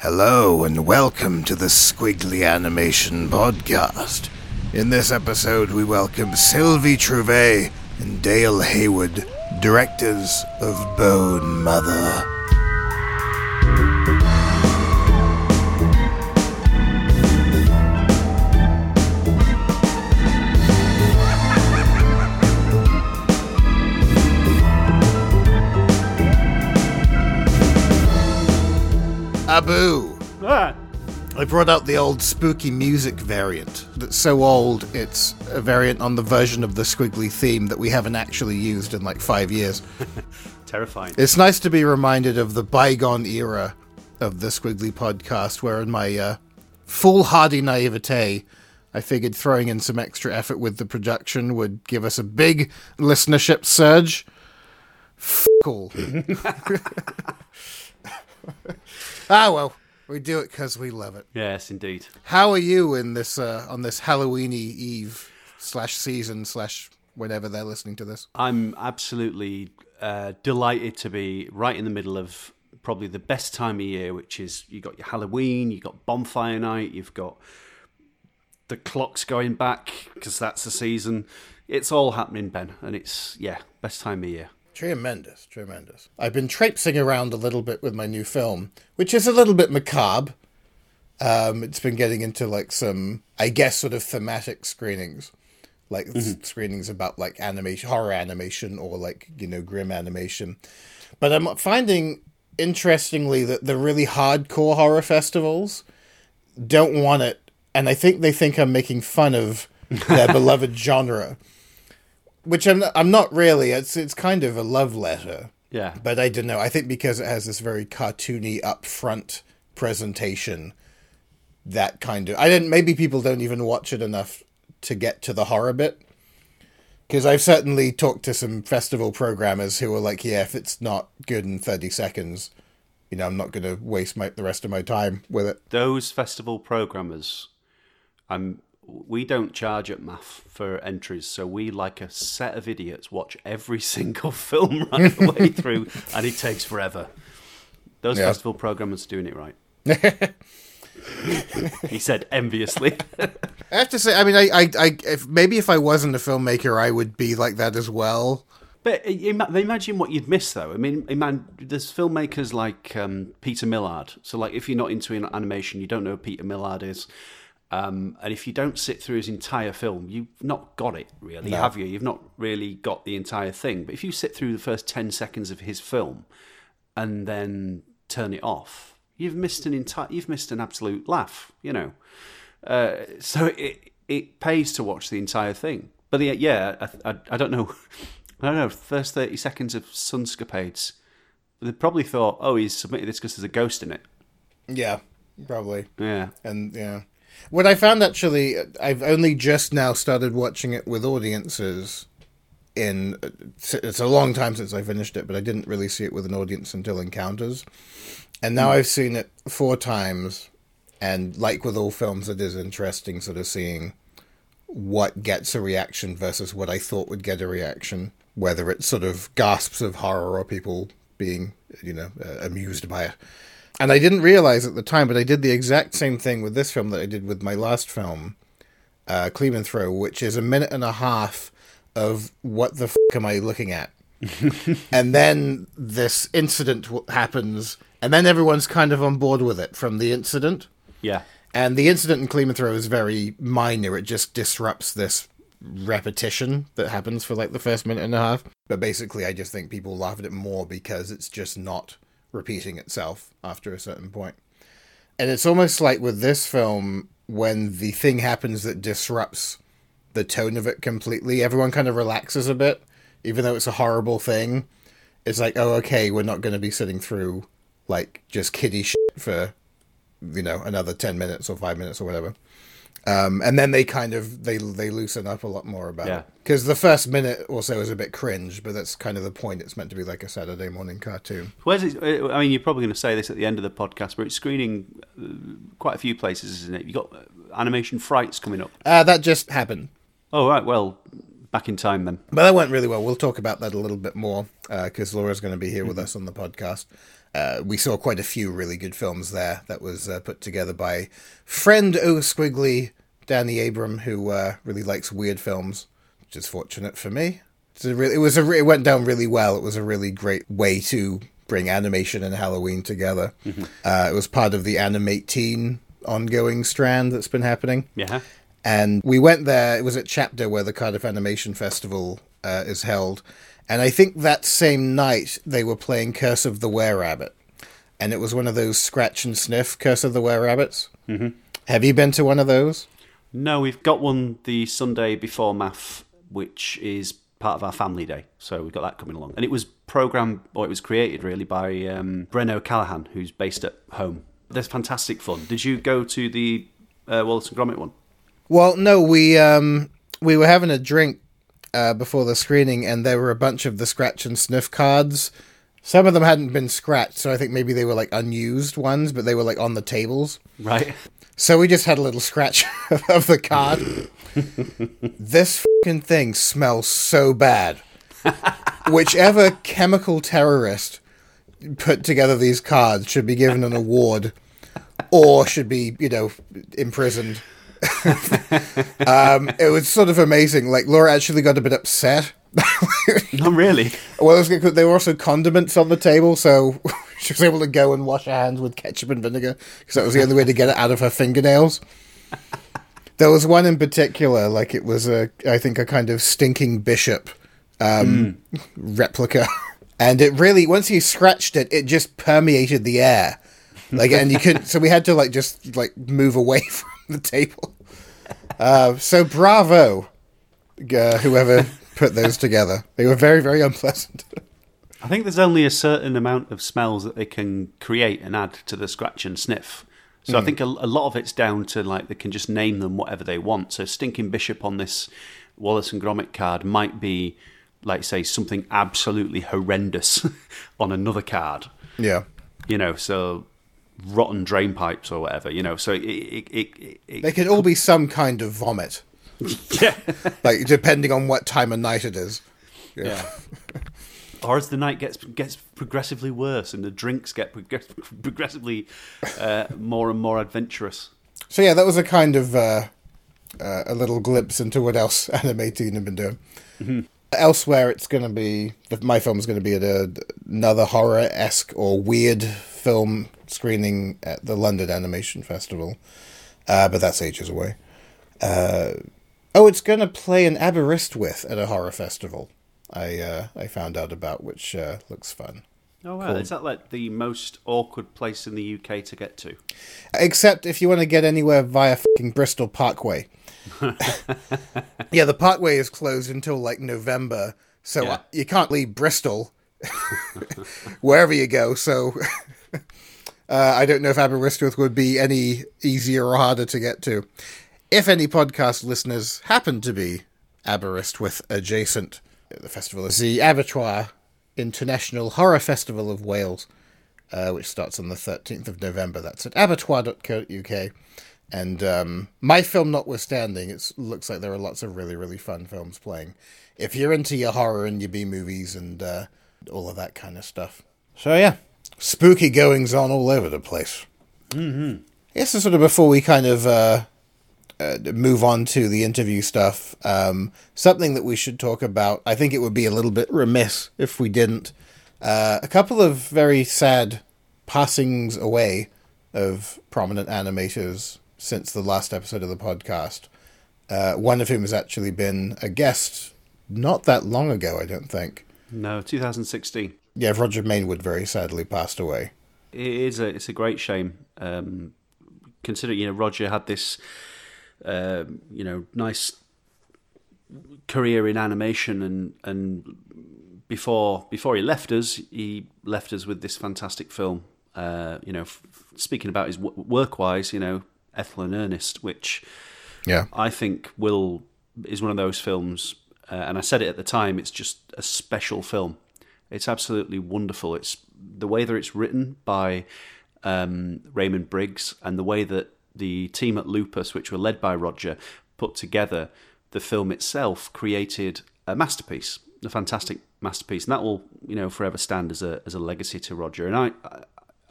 Hello and welcome to the Skwigly Animation Podcast. In this episode, we welcome Sylvie Trouvé and Dale Hayward, directors of Bone Mother. Abu! Ah, I brought out the old spooky music variant that's so old it's a variant on the version of the Skwigly theme that we haven't actually used in like five years. terrifying. It's nice to be reminded of the bygone era of the Skwigly podcast where in my uh, foolhardy naivete I figured throwing in some extra effort with the production would give us a big listenership surge. F- all. ah well, we do it because we love it. Yes, indeed. How are you in this uh, on this Halloweeny Eve slash season slash whenever they're listening to this? I'm absolutely uh, delighted to be right in the middle of probably the best time of year, which is you got your Halloween, you got bonfire night, you've got the clocks going back because that's the season. It's all happening, Ben, and it's yeah, best time of year. Tremendous, tremendous. I've been traipsing around a little bit with my new film, which is a little bit macabre. Um, it's been getting into like some, I guess, sort of thematic screenings, like s- screenings about like animation, horror animation, or like you know grim animation. But I'm finding interestingly that the really hardcore horror festivals don't want it, and I think they think I'm making fun of their beloved genre, which I'm not, I'm not really. It's it's kind of a love letter, Yeah, but I don't know. I think because it has this very cartoony upfront presentation, that kind of I didn't. Maybe people don't even watch it enough to get to the horror bit. Because I've certainly talked to some festival programmers who are like, yeah, if it's not good in thirty seconds, you know, I'm not going to waste my the rest of my time with it. those festival programmers, I'm. We don't charge at MAF for entries, so we, like a set of idiots, watch every single film right the way through, and it takes forever. Those Yeah. festival programmers are doing it right. he said enviously. I have to say, I mean, I, I, I if, maybe if I wasn't a filmmaker, I would be like that as well. But imagine what you'd miss, though. I mean, man, there's filmmakers like um, Peter Millard. So, like, if you're not into animation, you don't know who Peter Millard is. Um, and if you don't sit through his entire film, you've not got it, really, have you? You've not really got the entire thing. But if you sit through the first 10 seconds of his film and then turn it off, you've missed an entire, you've missed an absolute laugh, you know. Uh, so it it pays to watch the entire thing. But the, yeah, I, I, I don't know. I don't know. First thirty seconds of Sunscapades, they probably thought, "Oh, he's submitted this because there's a ghost in it." Yeah, probably. Yeah, And yeah, what I found actually, I've only just now started watching it with audiences. In it's a long time since I finished it, but I didn't really see it with an audience until Encounters, and now I've seen it four times. And like with all films, it is interesting sort of seeing what gets a reaction versus what I thought would get a reaction. Whether it's sort of gasps of horror or people being, you know, uh, amused by it. And I didn't realize at the time, but I did the exact same thing with this film that I did with my last film, uh, Throw, which is a minute and a half of what the f am I looking at? and then this incident w- happens, and then everyone's kind of on board with it from the incident. yeah, And the incident in Cleave and Throw is very minor. It just disrupts this repetition that happens for like the first minute and a half. But basically, I just think people laugh at it more because it's just not repeating itself after a certain point. And it's almost like with this film, when the thing happens that disrupts the tone of it completely, everyone kind of relaxes a bit, even though it's a horrible thing. It's like, oh, okay, we're not going to be sitting through like just kiddie shit for you know another 10 minutes or 5 minutes or whatever um, and then they kind of they they loosen up a lot more about Yeah. it because the first minute or so is a bit cringe but that's kind of the point it's meant to be like a saturday morning cartoon Where's it? uh, I mean, you're probably going to say this at the end of the podcast, but it's screening uh, quite a few places, isn't it? You got uh, Animation Frights coming up. uh, that just happened Oh right, well, back in time then. but that went really well we'll talk about that a little bit more because laura's going to be here with us on the podcast uh, we saw quite a few really good films there that was uh, put together by friend O Skwigly Danny Abram, who uh, really likes weird films, which is fortunate for me. Really, it was a it went down really well. It was a really great way to bring animation and Halloween together. Mm-hmm. Uh, it was part of the Animate Teen ongoing strand that's been happening. Yeah. And we went there. It was at Chapter where the Cardiff Animation Festival uh, is held, and I think that same night they were playing Curse of the Were Rabbit, and it was one of those scratch and sniff Curse of the Were Rabbits. Mm-hmm. Have you been to one of those? No, we've got one the Sunday before MAF, which is part of our family day. So we've got that coming along. And it was programmed, or it was created really, by um, Bren O'Callaghan, who's based at home. There's fantastic fun. Did you go to the uh, Wallace and Gromit one? Well, no, we um, we were having a drink uh, before the screening, and there were a bunch of the scratch and sniff cards. Some of them hadn't been scratched, so I think maybe they were like unused ones, but they were like on the tables. Right. So we just had a little scratch of the card. this fucking thing smells so bad. Whichever chemical terrorist put together these cards should be given an award or should be, you know, imprisoned. um, it was sort of amazing. Like Laura actually got a bit upset. Not really. Well, there were also condiments on the table, so she was able to go and wash her hands with ketchup and vinegar because that was the only way to get it out of her fingernails. There was one in particular, like it was a, I think, a kind of stinking bishop um, mm. replica, and it really, once you scratched it, it just permeated the air, like, and you couldn't. So we had to like just like move away from the table. Uh, so bravo, uh, whoever put those together. They were very, very unpleasant. I think there's only a certain amount of smells that they can create and add to the scratch and sniff. So mm. I hmm. think a, a, lot of it's down to like they can just name them whatever they want. So Stinking Bishop on this Wallace and Gromit card might be like say something absolutely horrendous on another card. Yeah. You know, so rotten drain pipes or whatever, you know. So it, it, it, it they could all be some kind of vomit. yeah. like depending on what time of night it is. Yeah. yeah. or as the night gets gets progressively worse and the drinks get progressively uh, more and more adventurous. So yeah, that was a kind of uh, uh, a little glimpse into what else Animating have been doing. Mm-hmm. Elsewhere, it's going to be my film is going to be at a, another horror esque or weird film screening at the London Animation Festival, uh, but that's ages away. Uh, oh, it's going to play an Aberystwyth at a horror festival. I uh, I found out about, which uh, looks fun. Oh wow! Cool. Is that like the most awkward place in the UK to get to? Except if you want to get anywhere via fucking Bristol Parkway. yeah, the Parkway is closed until like November, so yeah. you can't leave Bristol wherever you go. So uh, I don't know if Aberystwyth would be any easier or harder to get to. If any podcast listeners happen to be Aberystwyth adjacent, the festival is the Abertoir International Horror Festival of Wales, uh, which starts on the 13th of November. That's at abertoir.co.uk. And um, my film notwithstanding, it looks like there are lots of really, really fun films playing. If you're into your horror and your B movies and uh, all of that kind of stuff. So, yeah, spooky goings on all over the place. Mm-hmm. Yes, so sort of before we kind of uh, uh, move on to the interview stuff, um, something that we should talk about. I think it would be a little bit remiss if we didn't. Uh, a couple of very sad passings away of prominent animators since the last episode of the podcast. Uh, one of whom has actually been a guest not that long ago, I don't think. No, 2016. Yeah, Roger Mainwood very sadly passed away. It is a it's a great shame. Um, consider you know Roger had this uh, you know, nice career in animation, and and before before he left us, he left us with this fantastic film. Uh, you know, f- speaking about his w- work wise, you know, Ethel and Ernest, which yeah, I think will is one of those films. Uh, and I said it at the time. It's just a special film. It's absolutely wonderful. It's the way that it's written by um, Raymond Briggs and the way that the team at Lupus, which were led by Roger, put together the film itself, created a masterpiece, a fantastic masterpiece, and that will you know forever stand as a as a legacy to Roger. And I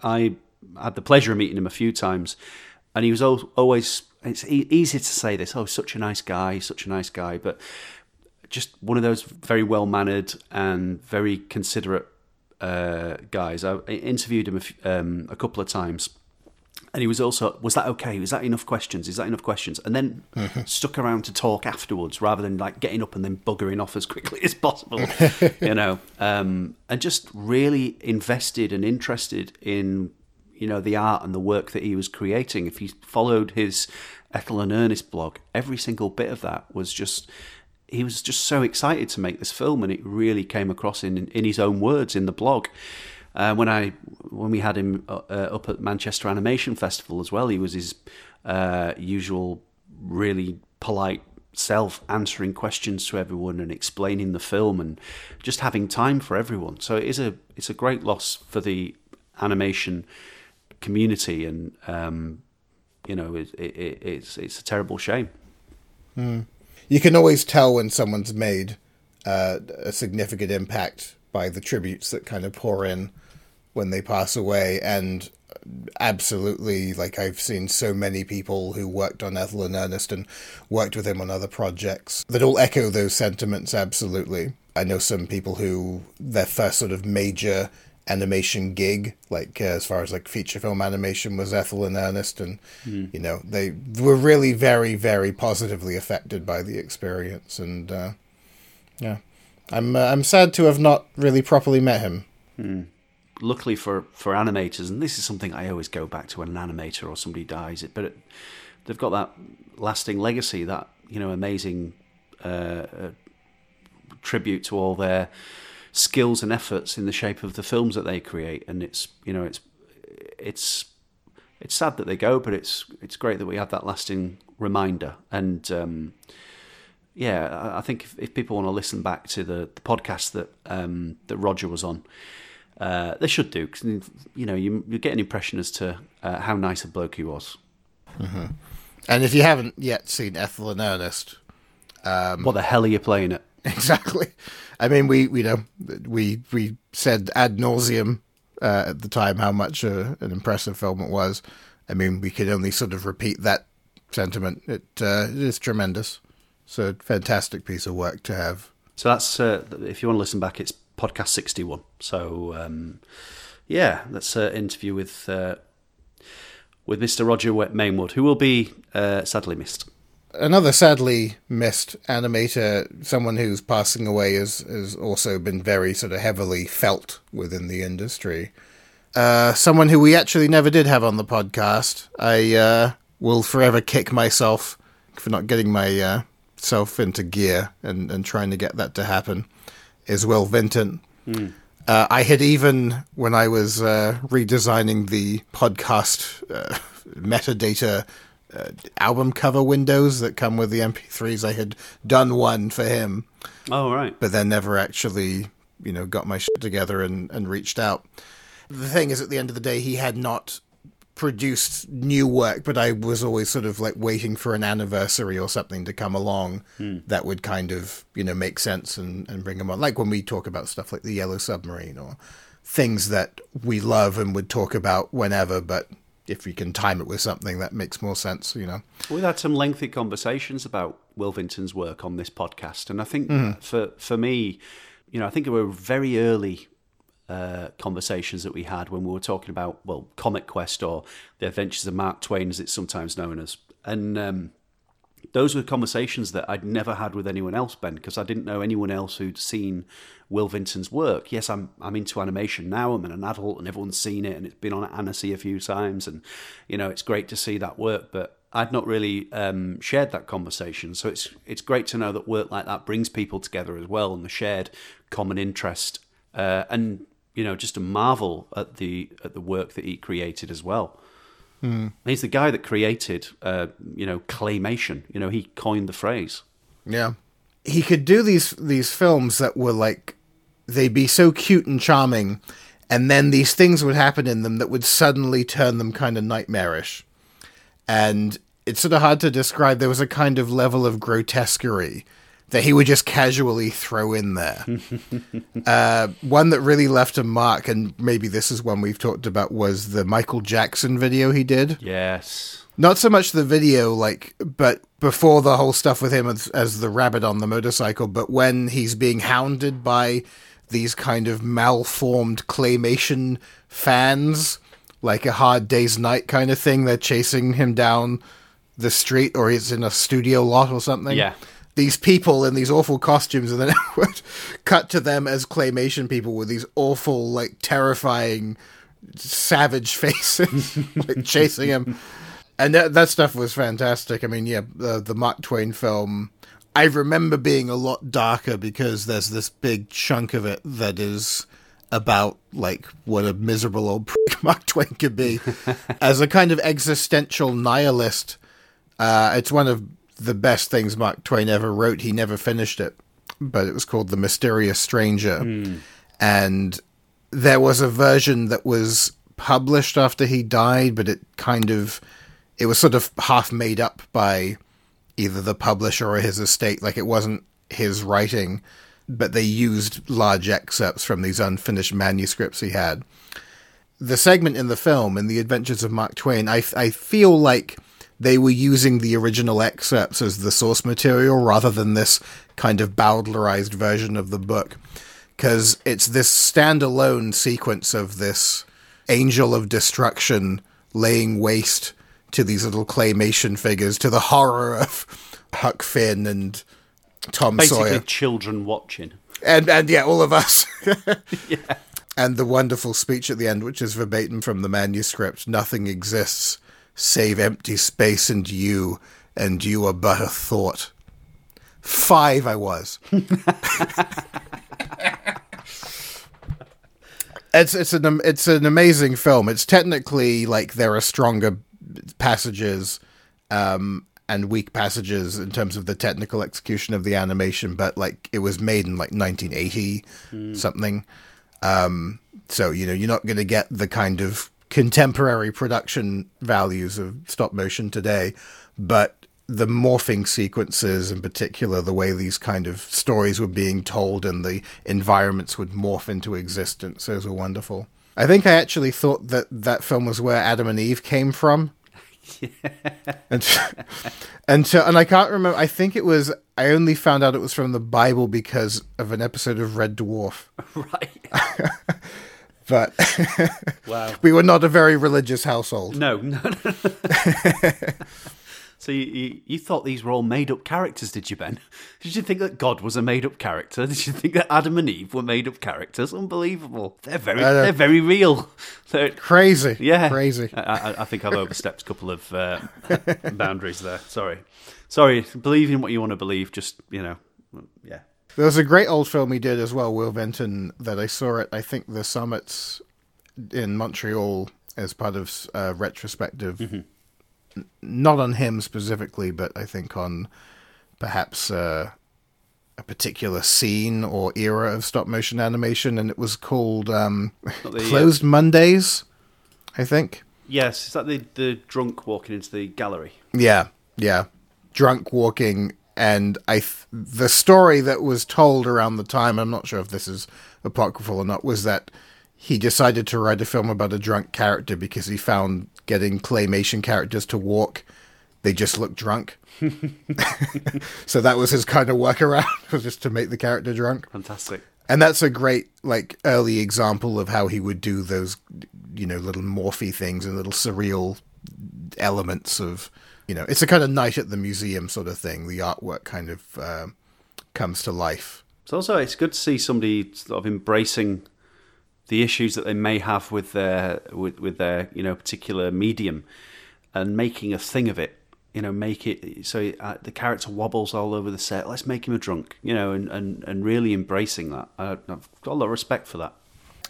I had the pleasure of meeting him a few times, and he was always. It's easy to say this. Oh, such a nice guy, such a nice guy, but just one of those very well mannered and very considerate uh, guys. I interviewed him a, um, a couple of times and he was also was that okay? Was that enough questions? Is that enough questions? And then mm-hmm. stuck around to talk afterwards rather than like getting up and then buggering off as quickly as possible you know? Um, and just really invested and interested in you know the art and the work that he was creating. If he followed his ethel and ernest blog every single bit of that was just he was just so excited to make this film and it really came across in in his own words in the blog uh, when I when we had him uh, uh, up at Manchester Animation Festival as well, he was his uh, usual really polite self, answering questions to everyone and explaining the film and just having time for everyone. So it is a it's a great loss for the animation community, and um, you know it, it, it's it's a terrible shame. Mm. You can always tell when someone's made uh, a significant impact by the tributes that kind of pour in when they pass away and absolutely like I've seen so many people who worked on Ethel and Ernest and worked with him on other projects that all echo those sentiments absolutely. I know some people who their first sort of major animation gig, like uh, as far as like feature film animation, was Ethel and Ernest, and mm. you know they were really very very positively affected by the experience, and uh, yeah, I'm uh, I'm sad to have not really properly met him. Mm luckily for, for animators, and this is something I always go back to when an animator or somebody dies, it but it, they've got that lasting legacy, that you know amazing uh, uh, tribute to all their skills and efforts in the shape of the films that they create, and it's you know it's it's it's sad that they go, but it's it's great that we have that lasting reminder and. Um, yeah, I think if, if people want to listen back to the, the podcast that um, that Roger was on, uh, they should do because you know you, you get an impression as to uh, how nice a bloke he was. Mm-hmm. And if you haven't yet seen Ethel and Ernest, um, what the hell are you playing it? Exactly. I mean, we we know we we said ad nauseum uh, at the time how much uh, an impressive film it was. I mean, we could only sort of repeat that sentiment. It, uh, it is tremendous. Fantastic piece of work to have. So that's uh, if you want to listen back, it's podcast 61. So, um, yeah, that's an interview with uh, with Mr. Roger Mainwood, who will be uh, sadly missed. Another sadly missed animator, someone who's passing away, has, has also been very sort of heavily felt within the industry. Uh, someone who we actually never did have on the podcast. I uh, will forever kick myself for not getting myself uh, into gear and, and trying to get that to happen is Will Vinton. Mm. Uh, I had even, when I was uh, redesigning the podcast uh, metadata uh, album cover windows that come with the MP3s, I had done one for him. Oh, right. But then never actually, you know, got my shit together and, and reached out. The thing is, at the end of the day, he had not produced new work, but I was always sort of like waiting for an anniversary or something to come along hmm. that would kind of, you know, make sense and, and bring him on. Like when we talk about stuff like the Yellow Submarine or things that we love and would talk about whenever, but if we can time it with something that makes more sense, you know. We've had some lengthy conversations about Will Vinton's work on this podcast, and I think mm-hmm. for for me, you know, I think it were very early uh, conversations that we had when we were talking about, well, Comet Quest or the Adventures of Mark Twain, as it's sometimes known as. And um, those were conversations that I'd never had with anyone else, Ben, because I didn't know anyone else who'd seen Will Vinton's work. Yes, I'm I'm into animation now. I'm an adult, and everyone's seen it, and it's been on Annecy a few times, and you know it's great to see that work. But I'd not really um, shared that conversation, so it's it's great to know that work like that brings people together as well, and the shared common interest. Uh, and you know, just a marvel at the at the work that he created as well. Mm. He's the guy that created, uh, you know, claymation. You know, he coined the phrase. Yeah, he could do these these films that were like they'd be so cute and charming, and then these things would happen in them that would suddenly turn them kind of nightmarish, and it's sort of hard to describe. There was a kind of level of grotesquerie that he would just casually throw in there. uh, one that really left a mark, and maybe this is one we've talked about, was the Michael Jackson video he did. Yes. Not so much the video, like, but before the whole stuff with him as, as the rabbit on the motorcycle, but when he's being hounded by these kind of malformed claymation fans, like a hard day's night kind of thing. They're chasing him down the street, or he's in a studio lot or something. Yeah. These people in these awful costumes, and then it would cut to them as claymation people with these awful, like, terrifying, savage faces, like chasing him and that, that stuff was fantastic. I mean, yeah, the, the Mark Twain film. I remember being a lot darker because there's this big chunk of it that is about like what a miserable old prick Mark Twain could be as a kind of existential nihilist. Uh, it's one of the best things Mark Twain ever wrote. He never finished it, but it was called The Mysterious Stranger, Mm. and there was a version that was published after he died, but it kind of it was sort of half made up by either the publisher or his estate. Like it wasn't his writing, but they used large excerpts from these unfinished manuscripts he had. The segment in the film, in The Adventures of Mark Twain, I, I feel like they were using the original excerpts as the source material rather than this kind of bowdlerized version of the book. Because it's this standalone sequence of this angel of destruction laying waste to these little claymation figures, to the horror of Huck Finn and Tom Sawyer. Basically, Sawyer, children watching. and and yeah, all of us. yeah. And the wonderful speech at the end, which is verbatim from the manuscript: "Nothing exists save empty space and you, and you are but a thought." Five, I was. it's it's an it's an amazing film. It's technically like there are stronger passages um, and weak passages in terms of the technical execution of the animation, but like it was made in like 1980 something. Um, so you know you're not going to get the kind of contemporary production values of stop motion today, but the morphing sequences in particular the way these kind of stories were being told and the environments would morph into existence those were wonderful. I think i actually thought that that film was where adam and eve came from. And and so, and i can't remember i think it was i only found out it was from the bible because of an episode of red dwarf. Right. but Wow. we were not a very religious household No, no, no. so you, you, you thought these were all made up characters, did you, Ben? Did you think that God was a made up character? Did you think that Adam and Eve were made up characters? Unbelievable. They're very, know. they're very real. They're, crazy yeah, crazy I, I, I think I've overstepped a couple of uh, boundaries there. Sorry, sorry. Believe in what you want to believe. Just you know, yeah. There was a great old film he did as well, Will Vinton, that I saw at I think the summits in Montreal as part of uh, retrospective. N- Not on him specifically, but I think on perhaps uh, a particular scene or era of stop motion animation, and it was called um, the, uh, Closed Mondays, I think. Yes, is that the the drunk walking into the gallery? Yeah, yeah. Drunk walking, and I th- the story that was told around the time. I'm not sure if this is apocryphal or not. Was that he decided to write a film about a drunk character because he found getting claymation characters to walk, they just look drunk. so that was his kind of workaround, was just to make the character drunk. Fantastic. And that's a great like early example of how he would do those, you know, little morphy things and little surreal elements of, you know, it's a kind of night at the museum sort of thing. The artwork kind of uh, comes to life. It's also it's good to see somebody sort of embracing the issues that they may have with their with, with their you know particular medium and making a thing of it. You know, make it so uh, the character wobbles all over the set. Let's make him a drunk. You know, and, and, and really embracing that. I, I've got a lot of respect for that.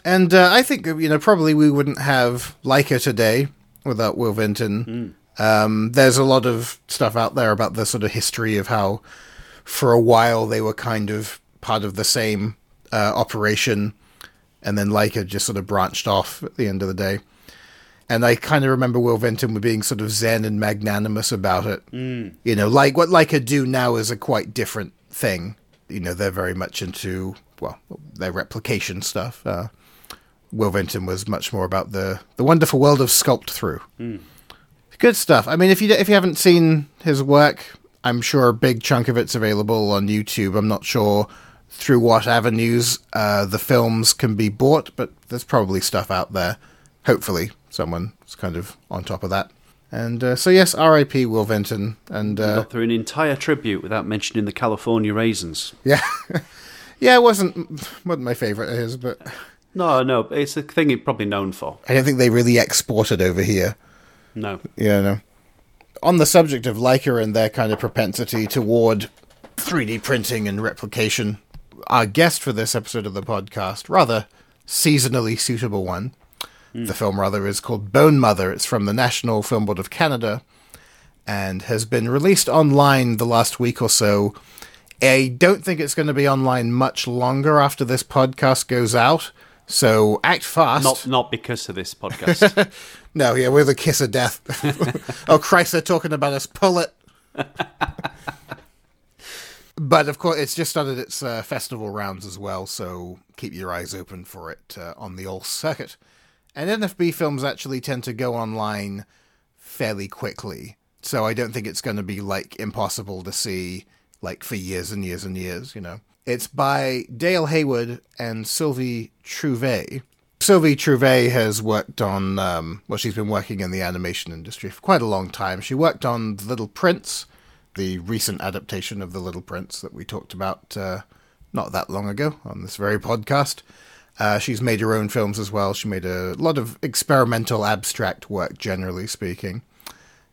And uh, I think you know probably we wouldn't have Laika today without Will Vinton. Um, there's a lot of stuff out there about the sort of history of how, for a while, they were kind of part of the same uh, operation, and then Laika just sort of branched off at the end of the day. And I kind of remember Will Vinton being sort of zen and magnanimous about it. You know, like what Laika do now is a quite different thing. You know, they're very much into well, their replication stuff. Uh, Will Vinton was much more about the the wonderful world of Sculpt Through. Mm. Good stuff. I mean, if you if you haven't seen his work, I'm sure a big chunk of it's available on YouTube. I'm not sure through what avenues uh, the films can be bought, but there's probably stuff out there. Hopefully, someone's kind of on top of that. And uh, so, yes, R.I.P. Will Vinton. And uh, got through an entire tribute without mentioning the California raisins. Yeah, yeah, it wasn't wasn't my favorite of his, but no, no, it's a thing he's probably known for. I don't think they really exported over here. No. Yeah, no. On the subject of Laika and their kind of propensity toward 3D printing and replication, our guest for this episode of the podcast, rather seasonally suitable one, mm. the film rather is called Bone Mother. It's from the National Film Board of Canada and has been released online the last week or so. I don't think it's going to be online much longer after this podcast goes out. So act fast. Not not because of this podcast. no, yeah, we're the kiss of death. oh Christ, they're talking about us. Pull it. but of course, it's just started its uh, festival rounds as well. So keep your eyes open for it uh, on the old circuit. And NFB films actually tend to go online fairly quickly. So I don't think it's going to be like impossible to see like for years and years and years, you know. It's by Dale Hayward and Sylvie Trouvé. Sylvie Trouvé has worked on, um, well, she's been working in the animation industry for quite a long time. She worked on The Little Prince, the recent adaptation of The Little Prince that we talked about uh, not that long ago on this very podcast. Uh, she's made her own films as well. She made a lot of experimental abstract work, generally speaking.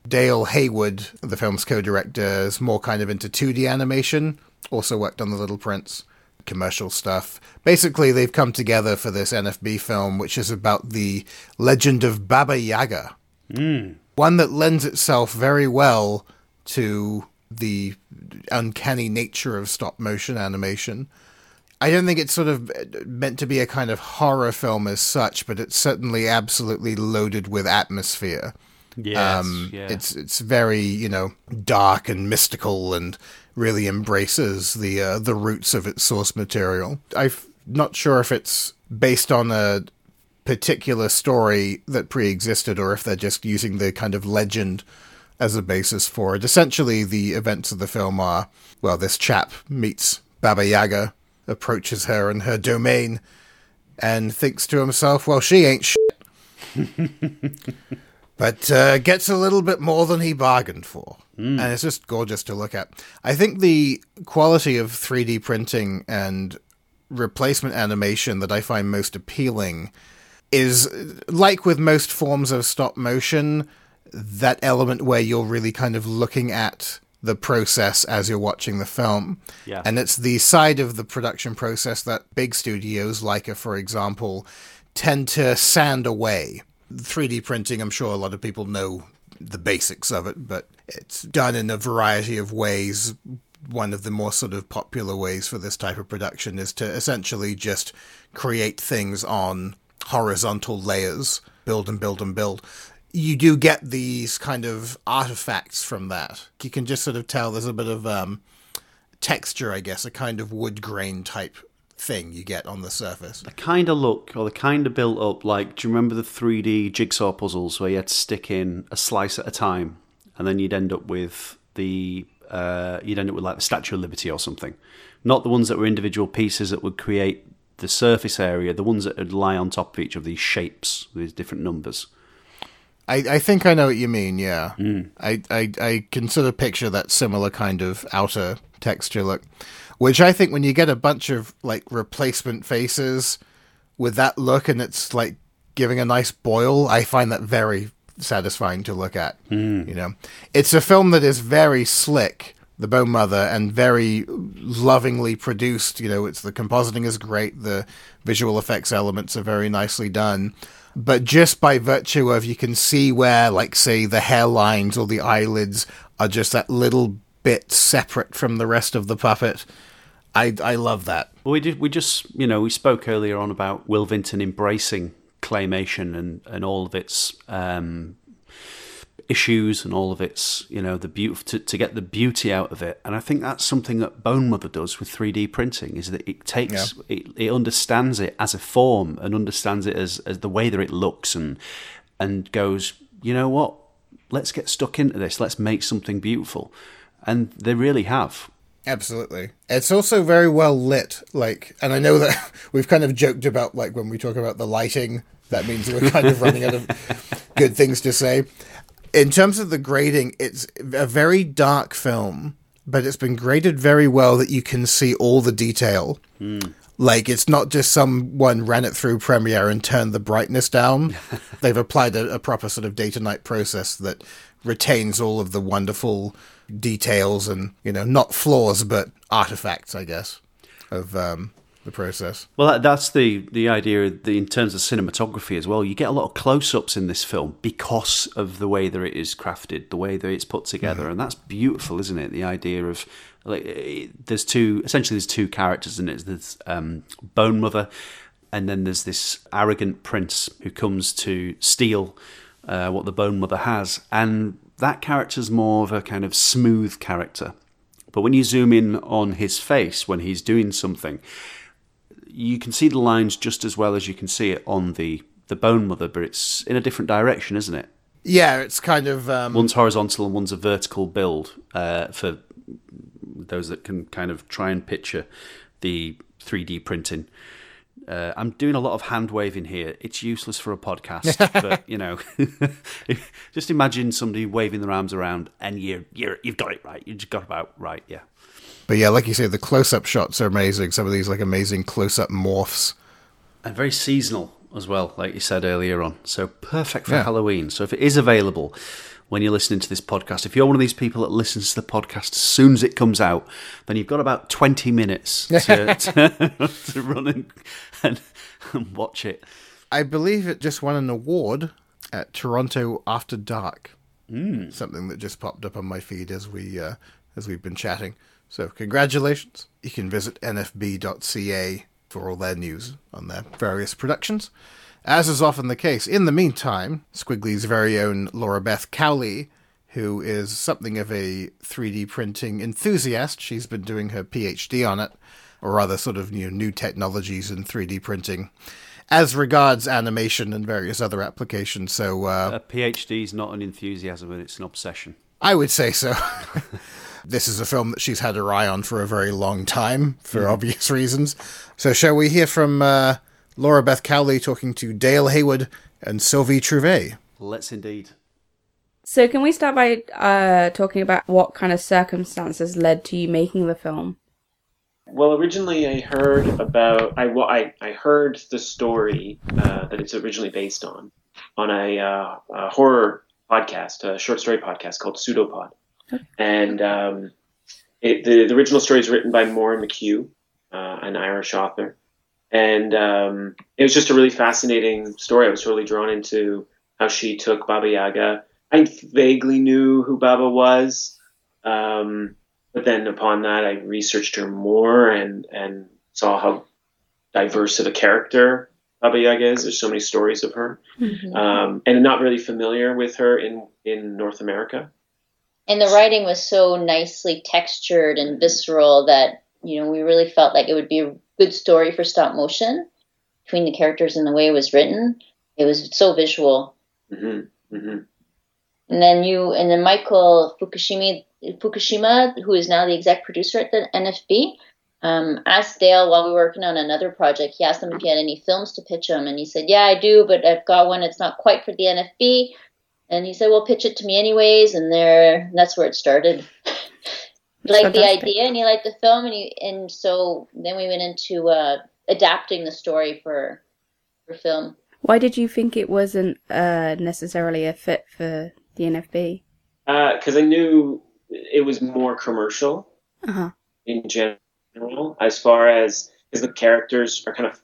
Dale Hayward, the film's co director, is more kind of into 2D animation, also worked on The Little Prince, commercial stuff. Basically, they've come together for this NFB film, which is about the legend of Baba Yaga. Mm. One that lends itself very well to the uncanny nature of stop motion animation. I don't think it's sort of meant to be a kind of horror film as such, but it's certainly absolutely loaded with atmosphere. Yes, um, yeah. It's it's very you know dark and mystical and really embraces the uh, the roots of its source material. I'm not sure if it's based on a particular story that pre-existed or if they're just using the kind of legend as a basis for it. Essentially, the events of the film are well, this chap meets Baba Yaga, approaches her in her domain, and thinks to himself, "Well, she ain't shit." but uh, gets a little bit more than he bargained for. Mm. And it's just gorgeous to look at. I think the quality of 3D printing and replacement animation that I find most appealing is like with most forms of stop motion, that element where you're really kind of looking at the process as you're watching the film. Yeah. And it's the side of the production process that big studios, like for example, tend to sand away 3D printing, I'm sure a lot of people know the basics of it, but it's done in a variety of ways. One of the more sort of popular ways for this type of production is to essentially just create things on horizontal layers, build and build and build. You do get these kind of artifacts from that. You can just sort of tell there's a bit of um, texture, I guess, a kind of wood grain type thing you get on the surface. The kind of look or the kind of built up like do you remember the 3D jigsaw puzzles where you had to stick in a slice at a time and then you'd end up with the uh, you'd end up with like the Statue of Liberty or something. Not the ones that were individual pieces that would create the surface area, the ones that would lie on top of each of these shapes, these different numbers. I, I think I know what you mean, yeah. Mm. I, I, I can sort of picture that similar kind of outer texture look which I think when you get a bunch of like replacement faces with that look and it's like giving a nice boil, I find that very satisfying to look at. Mm. You know, it's a film that is very slick, The Bone Mother, and very lovingly produced. You know, it's the compositing is great, the visual effects elements are very nicely done. But just by virtue of you can see where, like, say, the hairlines or the eyelids are just that little bit separate from the rest of the puppet I I love that. Well, we did. We just you know we spoke earlier on about Will Vinton embracing claymation and and all of its um, issues and all of its, you know, the beauty to, to get the beauty out of it. And I think that's something that Bone Mother does with 3D printing is that it takes yeah. it, it understands it as a form and understands it as, as the way that it looks and and goes, you know what, let's get stuck into this. Let's make something beautiful, and they really have. Absolutely. It's also very well lit. Like, and I know that we've kind of joked about like when we talk about the lighting, that means we're kind of running out of good things to say. In terms of the grading, it's a very dark film, but it's been graded very well that you can see all the detail. Mm. Like it's not just someone ran it through Premiere and turned the brightness down. They've applied a, a proper sort of day to night process that retains all of the wonderful details and you know not flaws but artifacts, I guess, of um, the process. Well, that, that's the the idea. The, in terms of cinematography as well, you get a lot of close ups in this film because of the way that it is crafted, the way that it's put together, mm-hmm. and that's beautiful, isn't it? The idea of like there's two essentially there's two characters in it. There's um, Bone Mother, and then there's this arrogant prince who comes to steal uh, what the Bone Mother has, and that character's more of a kind of smooth character. But when you zoom in on his face when he's doing something, you can see the lines just as well as you can see it on the the Bone Mother, but it's in a different direction, isn't it? Yeah, it's kind of um... one's horizontal and one's a vertical build uh, for those that can kind of try and picture the 3D printing. Uh, I'm doing a lot of hand waving here. It's useless for a podcast, but you know, just imagine somebody waving their arms around, and you you you've got it right. You just got about right, yeah. But yeah, like you say, the close-up shots are amazing. Some of these like amazing close-up morphs, and very seasonal as well, like you said earlier on. So perfect for yeah. Halloween. So if it is available, when you're listening to this podcast. If you're one of these people that listens to the podcast as soon as it comes out, then you've got about 20 minutes to, to, to run and, and, and, watch it. I believe it just won an award at Toronto After Dark. Mm. Something that just popped up on my feed as we uh, as we've been chatting. So congratulations. You can visit nfb.ca for all their news on their various productions. As is often the case, in the meantime, Skwigly's very own Laura Beth Cowley, who is something of a 3D printing enthusiast, she's been doing her PhD on it, or rather, sort of you know, new technologies in 3D printing as regards animation and various other applications. So, uh, a PhD is not an enthusiasm, it's an obsession. I would say so. this is a film that she's had her eye on for a very long time, for mm. obvious reasons. So, shall we hear from uh, Laura Beth Cowley talking to Dale Hayward and Sylvie Trouvé. Let's indeed. So, can we start by uh, talking about what kind of circumstances led to you making the film? Well, originally I heard about I well, I, I heard the story uh, that it's originally based on on a, uh, a, horror podcast, a short story podcast called Pseudopod, okay. and um, it, the, the original story is written by Maureen McHugh, uh, an Irish author, and um, it was just a really fascinating story. I was really drawn into how she took Baba Yaga. I vaguely knew who Baba was, um, but then upon that, I researched her more and and saw how diverse of a character Baba Yaga is. There's so many stories of her, mm-hmm. um, and not really familiar with her in in North America. And the writing was so nicely textured and visceral that you know we really felt like it would be good story for stop motion between the characters and the way it was written. It was so visual. Mm-hmm. Mm-hmm. And then you, and then Michael Fukushima, Fukushima, who is now the exec producer at the NFB, um, asked Dale while we were working on another project. He asked him if he had any films to pitch him, and he said, "Yeah, I do, but I've got one. It's not quite for the NFB." And he said, "Well, pitch it to me anyways." And there, and that's where it started. Liked the idea and he liked the film and he and so then we went into uh, adapting the story for for film. Why did you think it wasn't uh, necessarily a fit for the NFB? Because uh, I knew it was more commercial uh-huh. in general, as far as because the characters are kind of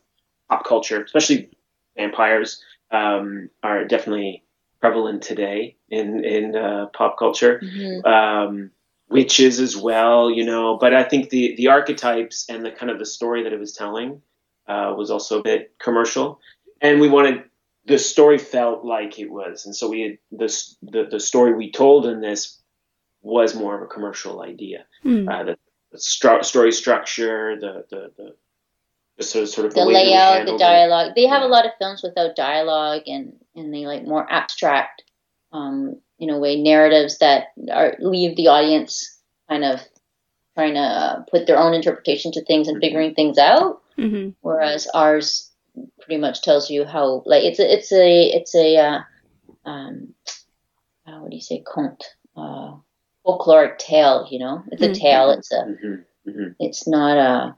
pop culture, especially vampires, um, are definitely prevalent today in in uh, pop culture. Mm-hmm. Um, witches as well, you know. But I think the the archetypes and the kind of the story that it was telling uh, was also a bit commercial, and we wanted the story felt like it was, and so we had this the the story we told in this was more of a commercial idea. Hmm. Uh, the, the stru- story structure, the the the, the sort of sort of the way layout, the handled it. dialogue. They have Yeah. a lot of films without dialogue, and and they like more abstract, um, in a way, narratives that are leave the audience kind of trying to uh, put their own interpretation to things and figuring things out. hmm Whereas ours pretty much tells you how, like, it's a it's a it's a uh, um, uh, what do you say, conte, uh, folkloric tale. You know, it's a Mhm. tale. It's a Mhm, mhm. it's not a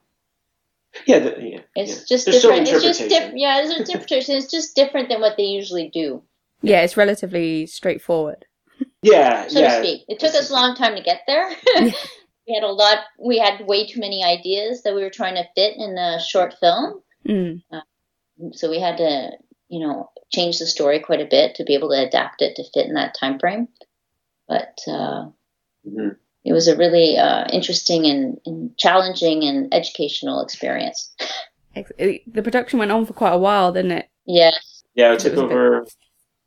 Yeah, the, yeah. It's yeah. just There's different. It's just interpretation. different. Yeah, it's an interpretation. It's just different than what they usually do, Yeah, it's relatively straightforward. Yeah, so yeah. to speak. It took us a long time to get there. we had a lot. We had way too many ideas that we were trying to fit in a short film, Mm. so we had to, you know, change the story quite a bit to be able to adapt it to fit in that time frame. But uh, Mhm. it was a really uh, interesting and, and challenging and educational experience. The production went on for quite a while, didn't it? Yes. Yeah, it took It was bit- over.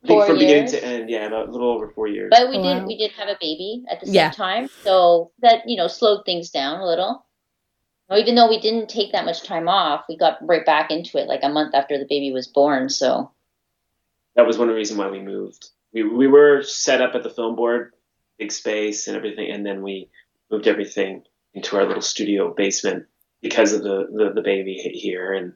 I think Four from beginning to end, yeah, about a little over four years. But we Oh, did wow. we did have a baby at the same Yeah. time, so that you know slowed things down a little. Well, even though we didn't take that much time off, we got right back into it like a month after the baby was born. So that was one reason why we moved. We we were set up at the film board, big space and everything, and then we moved everything into our little studio basement because of the the, the baby hit here, and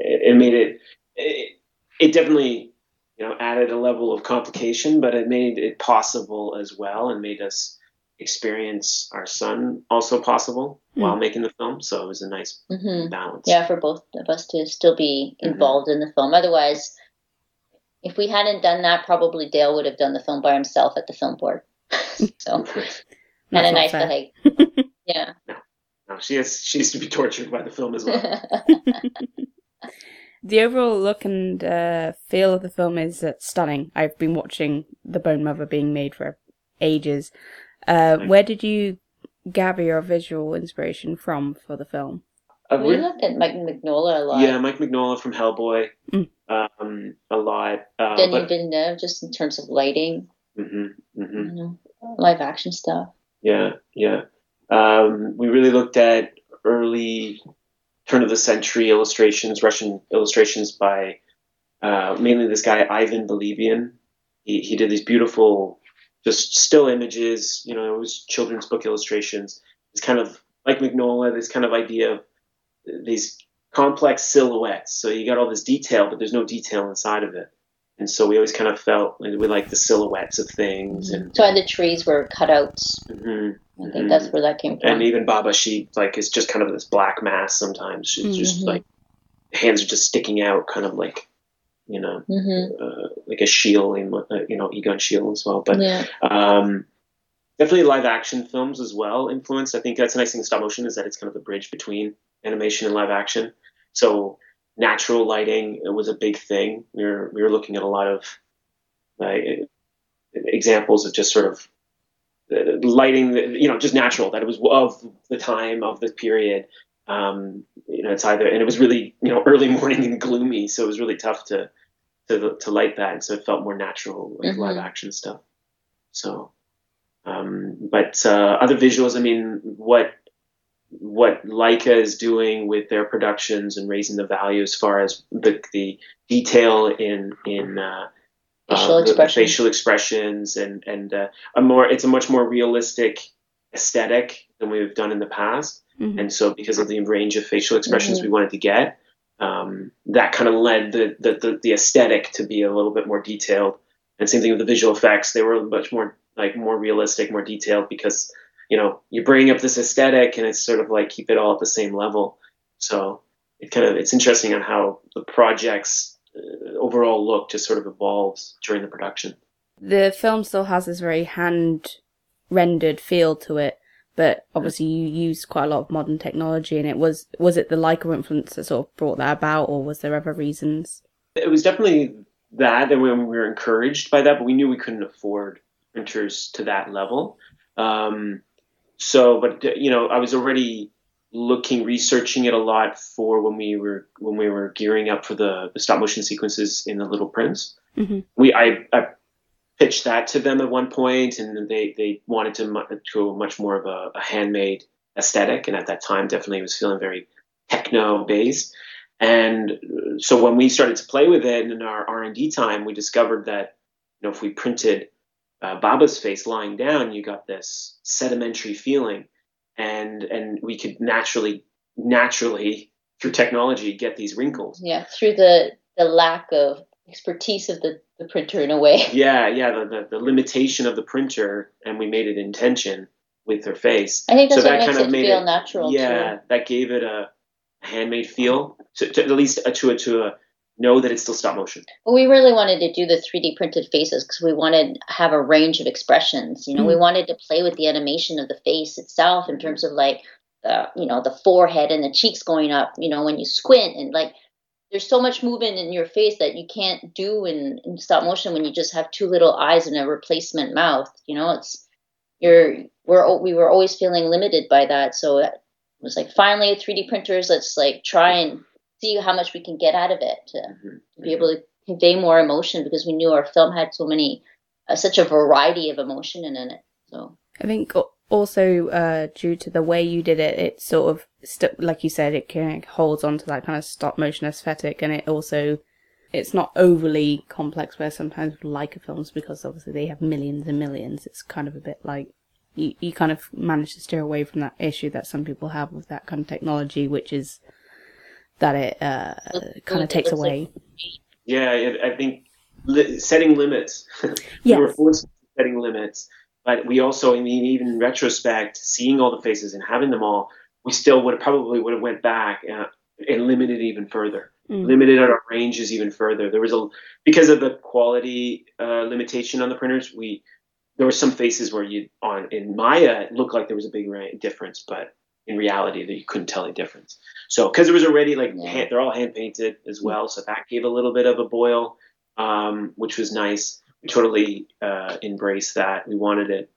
it, it made it, it it definitely you know added a level of complication, but it made it possible as well, and made us experience our son also possible while making the film. So it was a nice hmm balance. yeah, for both of us to still be Mhm. involved in the film. Otherwise, if we hadn't done that, probably Dale would have done the film by himself at the film board. so kind That's of nice fair. to yeah. No, she has she has to be tortured by the film as well. The overall look and uh, feel of the film is uh, stunning. I've been watching The Bone Mother being made for ages. Uh, where did you gather your visual inspiration from for the film? Uh, we looked at Mike Mignola a lot. Yeah, Mike Mignola from Hellboy, Mm. um, a lot. Uh, Denis but, Villeneuve, just in terms of lighting, hmm hmm you know, live action stuff. Yeah, yeah. Um, we really looked at early turn of the century illustrations, Russian illustrations by uh, mainly this guy Ivan Bilibin. He he did these beautiful, just still images. You know, it was children's book illustrations. It's kind of like Mignola. This kind of idea of these complex silhouettes. So you got all this detail, but there's no detail inside of it. And so we always kind of felt like we like the silhouettes of things, and So the trees were cutouts. mhm, I think that's where that came from. and even Baba she like is just kind of this black mass. Sometimes she's just Mhm. like hands are just sticking out, kind of like you know, hmm uh, like a shield, in, uh, you know, Egon Schiele as well. But yeah. um, definitely live action films as well influenced. I think that's a nice thing in stop motion is that it's kind of the bridge between animation and live action. So natural lighting was a big thing. We were we were looking at a lot of like examples of just sort of lighting, you know, just natural that it was of the time of the period. Um, you know, it's either and it was really you know early morning and gloomy, so it was really tough to to to light that, and so it felt more natural like Mhm. live action stuff. So, um, but uh, other visuals, I mean, what what Laika is doing with their productions and raising the value as far as the the detail in in uh, Facial uh, the- the expressions. facial expressions and and uh, a more it's a much more realistic aesthetic than we've done in the past Mhm. and so because of the range of facial expressions Mhm. we wanted to get um, that kind of led the, the, the the aesthetic to be a little bit more detailed and same thing with the visual effects they were much more like more realistic more detailed because you know you bring up this aesthetic and it's sort of like keep it all at the same level so it kind of it's interesting on how the project's overall look just sort of evolves during the production The film still has this very hand rendered feel to it, but obviously you used quite a lot of modern technology and it was was it the Laika influence that sort of brought that about or was there other reasons? it was definitely that and we we were encouraged by that but we knew we couldn't afford printers to that level um, so but you know i was already looking, researching it a lot for when we were when we were gearing up for the, the stop motion sequences in the Little Prince. Mm-hmm. We I, I pitched that to them at one point, and they they wanted to to a much more of a, a handmade aesthetic, and at that time, definitely was feeling very techno based. And so when we started to play with it in our R and D time, we discovered that you know if we printed uh, Baba's face lying down, you got this sedimentary feeling, and and we could naturally naturally through technology get these wrinkles. Yeah, through the the lack of expertise of the, the printer in a way. Yeah, yeah, the, the, the limitation of the printer, and we made it intention with her face. I think that's so what that makes kind of it made feel it, natural. Yeah, too. that gave it a handmade feel, to, to at least a, to a, to a know that it's still stop motion. Well, we really wanted to do the 3D printed faces because we wanted to have a range of expressions. You know, we mm-hmm. wanted to play with the animation of the face itself in terms of like the, you know, the forehead and the cheeks going up, you know, when you squint and like there's so much movement in your face that you can't do in, in stop motion when you just have two little eyes and a replacement mouth. You know, it's you're we're we were always feeling limited by that. So it was like finally 3D printers. Let's like try and see how much we can get out of it to, to be able to convey more emotion because we knew our film had so many uh, such a variety of emotion in it. So I think also uh, due to the way you did it, it sort of st- like you said, it kind of holds on to that kind of stop motion aesthetic, and it also it's not overly complex. Where sometimes with Laika films, because obviously they have millions and millions, it's kind of a bit like you you kind of manage to steer away from that issue that some people have with that kind of technology, which is that it uh, kind of takes away. Yeah, I I think li- setting limits. Yes. we were forced to setting limits, but we also, I mean, even in retrospect, seeing all the faces and having them all, we still would have probably would have went back uh, and limited even further, Mm. limited our ranges even further. There was a because of the quality uh, limitation on the printers, we there were some faces where you on in Maya it looked like there was a big difference, but in reality that you couldn't tell a difference. So because it was already like Yeah. hand, they're all hand painted as well, so that gave a little bit of a boil, um, which was nice. We totally uh, embraced that. We wanted it.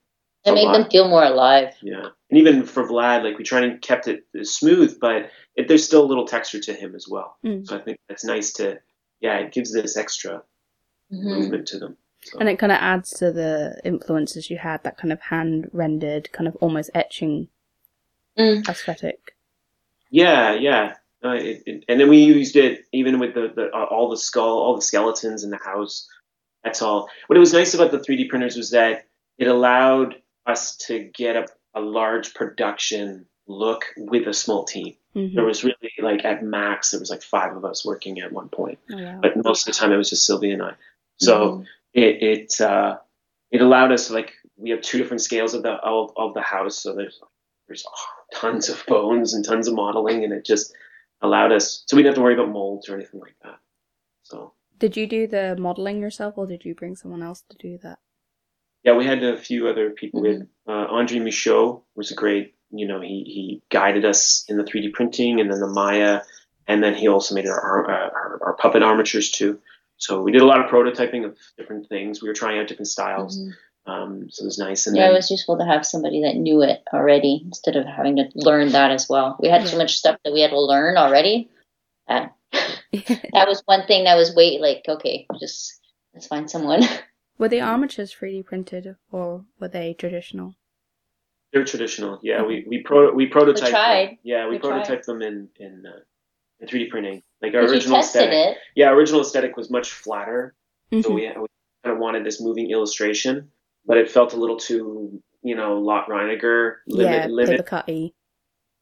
it made lot. them feel more alive. Yeah, and even for Vlad, like we tried and kept it smooth, but it, there's still a little texture to him as well. Mm. So I think that's nice to, yeah, it gives this extra Mhm. movement to them. So. And it kind of adds to the influences you had, that kind of hand rendered, kind of almost etching Mm. aesthetic. Yeah, yeah. Uh, it, it, and then we used it even with the, the uh, all the skull, all the skeletons in the house. That's all. What it was nice about the 3D printers was that it allowed us to get a, a large production look with a small team. Mhm. There was really like at max, there was like five of us working at one point, Oh, wow. but most of the time it was just Sylvie and I. So Mhm. it it uh, it allowed us like we have two different scales of the of, of the house, so there's there's tons of bones and tons of modeling, and it just allowed us so we didn't have to worry about molds or anything like that. So Did you do the modeling yourself, or did you bring someone else to do that? yeah, we had a few other people. We had uh, Andre Michaud was a great, you know, he he guided us in the 3D printing and then the Maya, and then he also made our ar- uh, our, our puppet armatures too. So we did a lot of prototyping of different things. We were trying out different styles. Mhm. Um, so it was nice. And Yeah, then, it was useful to have somebody that knew it already instead of having to learn that as well. We had so much stuff that we had to learn already. Uh, that was one thing that was wait like okay, just let's find someone. Were the armatures 3D printed, or were they traditional? they're traditional. Yeah, we we pro we prototyped. tried. Them. Yeah, we, We tried. them in in, uh, in 3D printing. Like our But original tested aesthetic. it. Yeah, original aesthetic was much flatter. So Mhm. we, we kind of wanted this moving illustration, but it felt a little too, you know, Lotte Reiniger limit yeah, limit. paper cutty.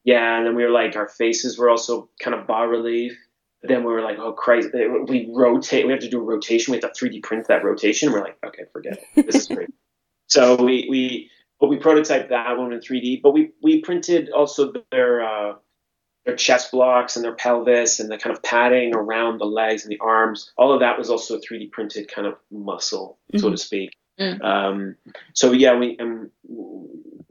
Yeah, and then we were like, our faces were also kind of bas relief. But then we were like, oh Christ, we rotate. We have to do a rotation. We have to 3D print that rotation. We're like, okay, forget it. This is great. so we we but we prototyped that one in 3D. But we we printed also their uh, their chest blocks and their pelvis and the kind of padding around the legs and the arms. All of that was also 3D printed kind of muscle, so Mhm. to speak. Mm. Um, so yeah, we um,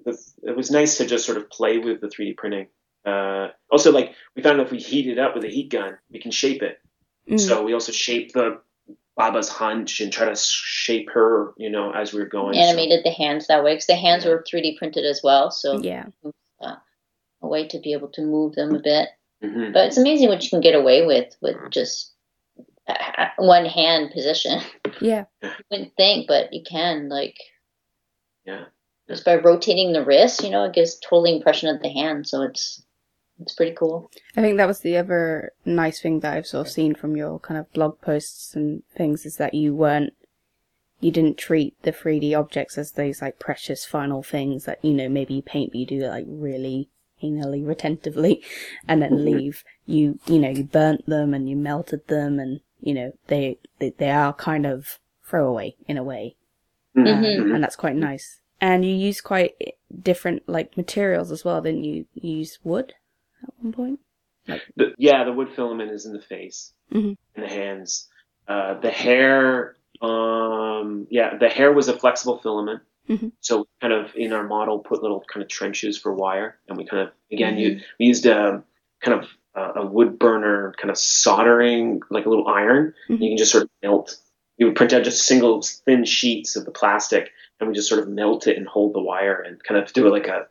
it was nice to just sort of play with the 3D printing. Uh, also, like we found if we heat it up with a heat gun, we can shape it. Mm. So we also shaped the Baba's hunch and try to shape her, you know, as we were going. So- Animated the hands that way because the hands Yeah. were 3D printed as well. So yeah. uh, a way to be able to move them a bit. hmm But it's amazing what you can get away with with just a- a- Uh, one hand position. Yeah. You wouldn't think, but you can like Yeah. just by rotating the wrist. You know, it gives totally impression of the hand. So it's it's pretty cool. I think that was the other nice thing that I've sort of seen from your kind of blog posts and things is that you weren't, you didn't treat the 3D objects as those like precious final things that, you know, maybe you paint, but you do it like really anally retentively and then leave. You, you know, you burnt them and you melted them and, you know, they, they, they are kind of throwaway in a way. Mhm. Um, Mhm. and that's quite nice. And you use quite different like materials as well, didn't you? You use wood at one point. The, yeah, the wood filament is in the face Mhm. and the hands. Uh, the hair, um, yeah, the hair was a flexible filament. Mhm. So we kind of in our model put little kind of trenches for wire, and we kind of again you, we used a kind of uh, a wood burner kind of soldering like a little iron. Mhm. You can just sort of melt. You would print out just single thin sheets of the plastic, and we just sort of melt it and hold the wire and kind of do it like a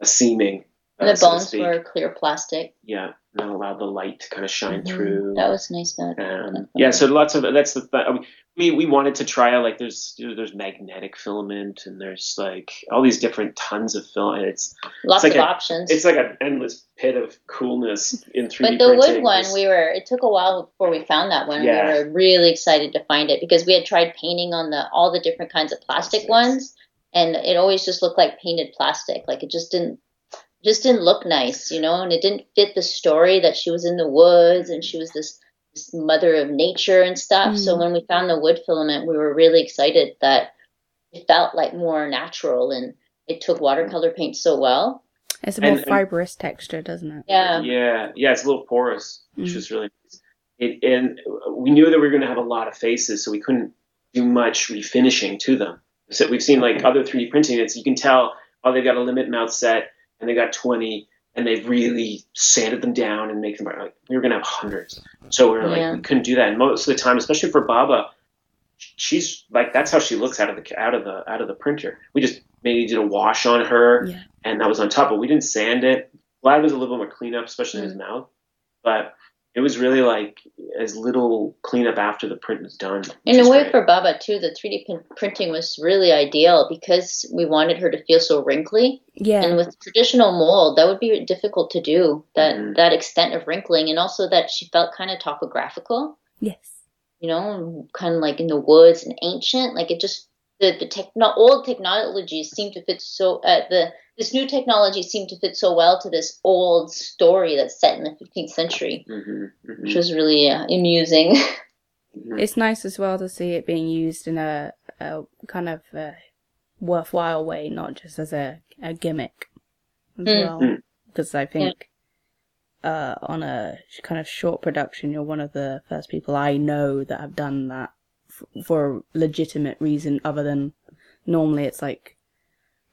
a seaming. Uh, the so bones were clear plastic. yeah, and that allowed the light to kind of shine Mhm. through. That was nice. That Um, yeah, so lots of that's the th- we we wanted to try out like there's you know, there's magnetic filament and there's like all these different tons of film and it's lots like of a- options. it's like an endless pit of coolness in 3D But the wood one, we were. It took a while before we found that one. Yeah. We were really excited to find it because we had tried painting on the all the different kinds of plastic Plastics. ones, and it always just looked like painted plastic. Like it just didn't, just didn't look nice, you know. And it didn't fit the story that she was in the woods and she was this, this mother of nature and stuff. So Mm. when we found the wood filament, we were really excited that it felt like more natural and it took watercolor paint so well. It's a more And- and- fibrous texture, doesn't it? Yeah. yeah, yeah, it's a little porous, which Mm. was really nice. It, and we knew that we were going to have a lot of faces, so we couldn't do much refinishing to them. So we've seen like other 3D printing, it's you can tell oh they've got a limit mouth set and they got 20 and they've really sanded them down and make them like we were to have hundreds. So we were like Yeah. we couldn't do that. And most of the time, especially for Baba, she's like that's how she looks out of the out of the out of the printer. We just maybe did a wash on her Yeah. and that was on top, but we didn't sand it. Vlad was a little bit more cleanup, especially in Mm. his mouth, but it was really like as little cleanup after the print was done. In a way, great. for Baba too, the 3D pin- printing was really ideal because we wanted her to feel so wrinkly. Yeah. And with traditional mold, that would be difficult to do. That Mhm. that extent of wrinkling, and also that she felt kind of topographical. yes. You know, kind of like in the woods and ancient. Like it just the the techno old technologies seem to fit so uh, the this new technology seemed to fit so well to this old story that's set in the 15th century, Mhm, mhm, which was really uh, amusing. mhm. It's nice as well to see it being used in a, a kind of uh worthwhile way, not just as a, a gimmick as Mm. well. Mm. Because I think uh, on a kind of short production, you're one of the first people I know that have done that f- for a legitimate reason other than normally it's like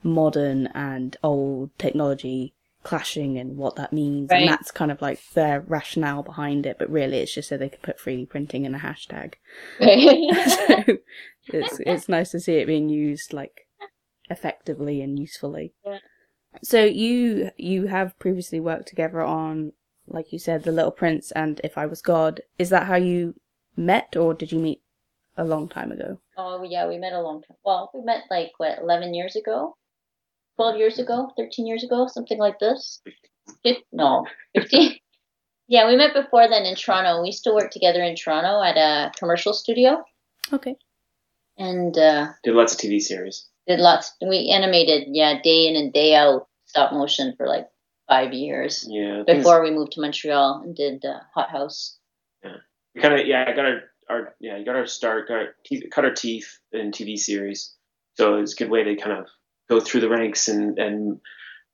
modern and old technology clashing and what that means. Right. And that's kind of like their rationale behind it, but really it's just so they could put 3D printing in a hashtag. so it's it's nice to see it being used like effectively and usefully. Yeah. So you you have previously worked together on, like you said, The Little Prince and If I Was God. Is that how you met, or did you meet a long time ago? Oh yeah, we met a long time. Well, we met like what, eleven years ago, twelve years ago, thirteen years ago, something like this. Fif- no, fifteen. yeah, we met before then in Toronto. We used to work together in Toronto at a commercial studio, Okay. and uh, Did lots of TV series. did lots. We animated, yeah, day in and day out stop motion for like five years Yeah, things- before we moved to Montreal and did uh, Hot House. we kind of yeah, I got our, our yeah, you got our start, got our teeth, cut our teeth in TV series. So it's a good way to kind of go through the ranks and and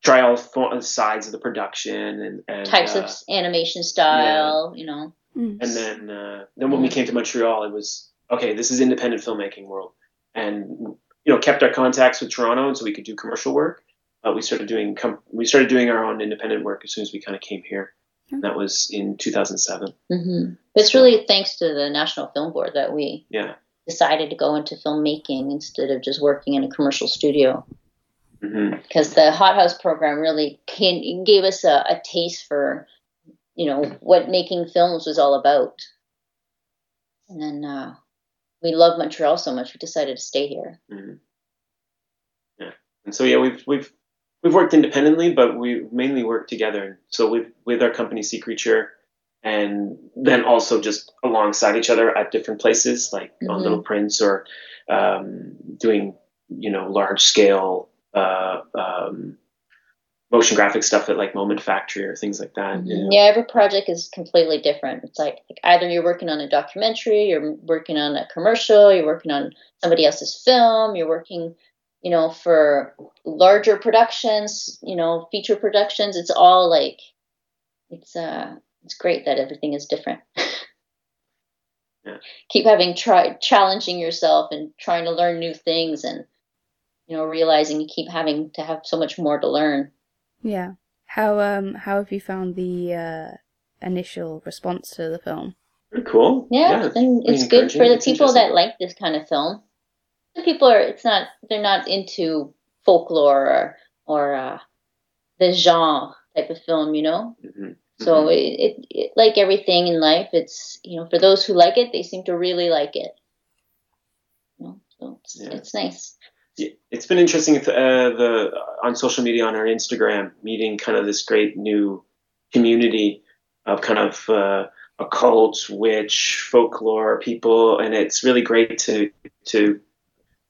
try all fo- sides of the production and, and Types uh, of animation style, you know. Mm. And then uh, then when we came to Montreal, it was okay. This is independent filmmaking world, and you know kept our contacts with Toronto, and so we could do commercial work. Uh, we started doing com- we started doing our own independent work as soon as we kind of came here. And that was in 2007. hmm It's really thanks to the National Film Board that we Yeah, decided to go into filmmaking instead of just working in a commercial studio. Mhm. because the Hot House program really can, gave us a, a taste for, you know, what making films was all about. And then uh, we love Montreal so much, we decided to stay here. Mhm. Yeah, and so yeah, we've we've we've worked independently, but we mainly work together. So with with our company Sea Creature, and then also just alongside each other at different places, like on Mhm. Little Prince or um, doing you know large scale uh, um, motion graphic stuff at like Moment Factory or things like that. you know. Yeah, every project is completely different. It's like, like either you're working on a documentary, you're working on a commercial, you're working on somebody else's film, you're working, you know, for larger productions, you know, feature productions. It's all like, it's uh, it's great that everything is different. Yeah. Keep having try challenging yourself and trying to learn new things and you know realizing you keep having to have so much more to learn. Yeah. How um how have you found the uh, initial response to the film? Pretty cool. Yeah, it's and pretty it's good for the people that like this kind of film. People are it's not they're not into folklore or or uh, the genre type of film, you know. Mhm. So it, it, it like everything in life, it's you know for those who like it, they seem to really like it. You know, so it's, Yeah. it's nice. It's been interesting uh, the on social media on our Instagram meeting kind of this great new community of kind of uh, occult, witch, folklore people, and it's really great to to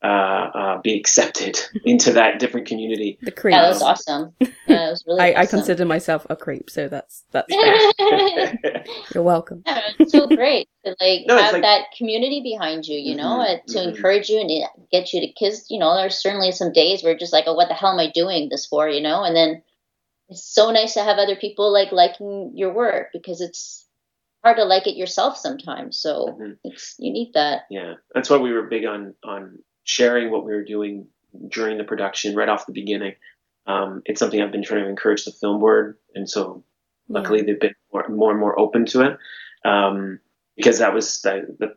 uh, uh, be accepted into that different community. The creep. That was awesome. Yeah, it was really. I, I consider myself a creep, so that's that's fair. You're welcome. it's so great to like No, have like- that community behind you, you know, Mhm, uh, to mhm. encourage you and get you to kiss. You know, there's certainly some days where you're just like, oh, what the hell am I doing this for? You know, and then it's so nice to have other people like liking your work because it's hard to like it yourself sometimes. So Mhm. it's you need that. Yeah, that's why we were big on on sharing what we were doing during the production right off the beginning. Um, it's something I've been trying to encourage the film board, and so luckily they've been more, more and more open to it um, because that was the, the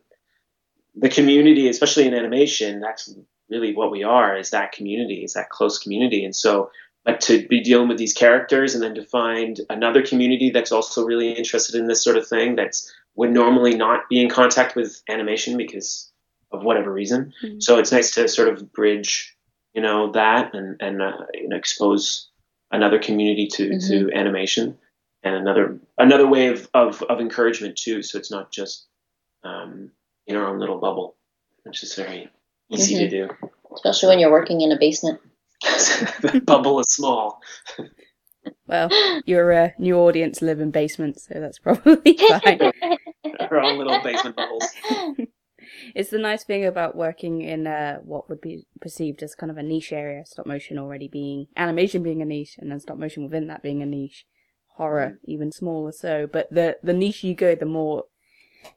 the community, especially in animation. That's really what we are is that community, is that close community, and so. But to be dealing with these characters and then to find another community that's also really interested in this sort of thing that's would normally not be in contact with animation because of whatever reason. Mhm. So it's nice to sort of bridge, you know, that and and uh, you know, expose another community to to animation and another another way of, of of encouragement too. So it's not just um, in our own little bubble, which is very easy to do. Especially when you're working in a basement. the bubble is small. Well, your uh, new audience live in basements, so that's probably fine. Our own little basement bubbles. it's the nice thing about working in uh, what would be perceived as kind of a niche area, stop motion already being animation being a niche, and then stop motion within that being a niche, horror even smaller so. But the the niche you go, the more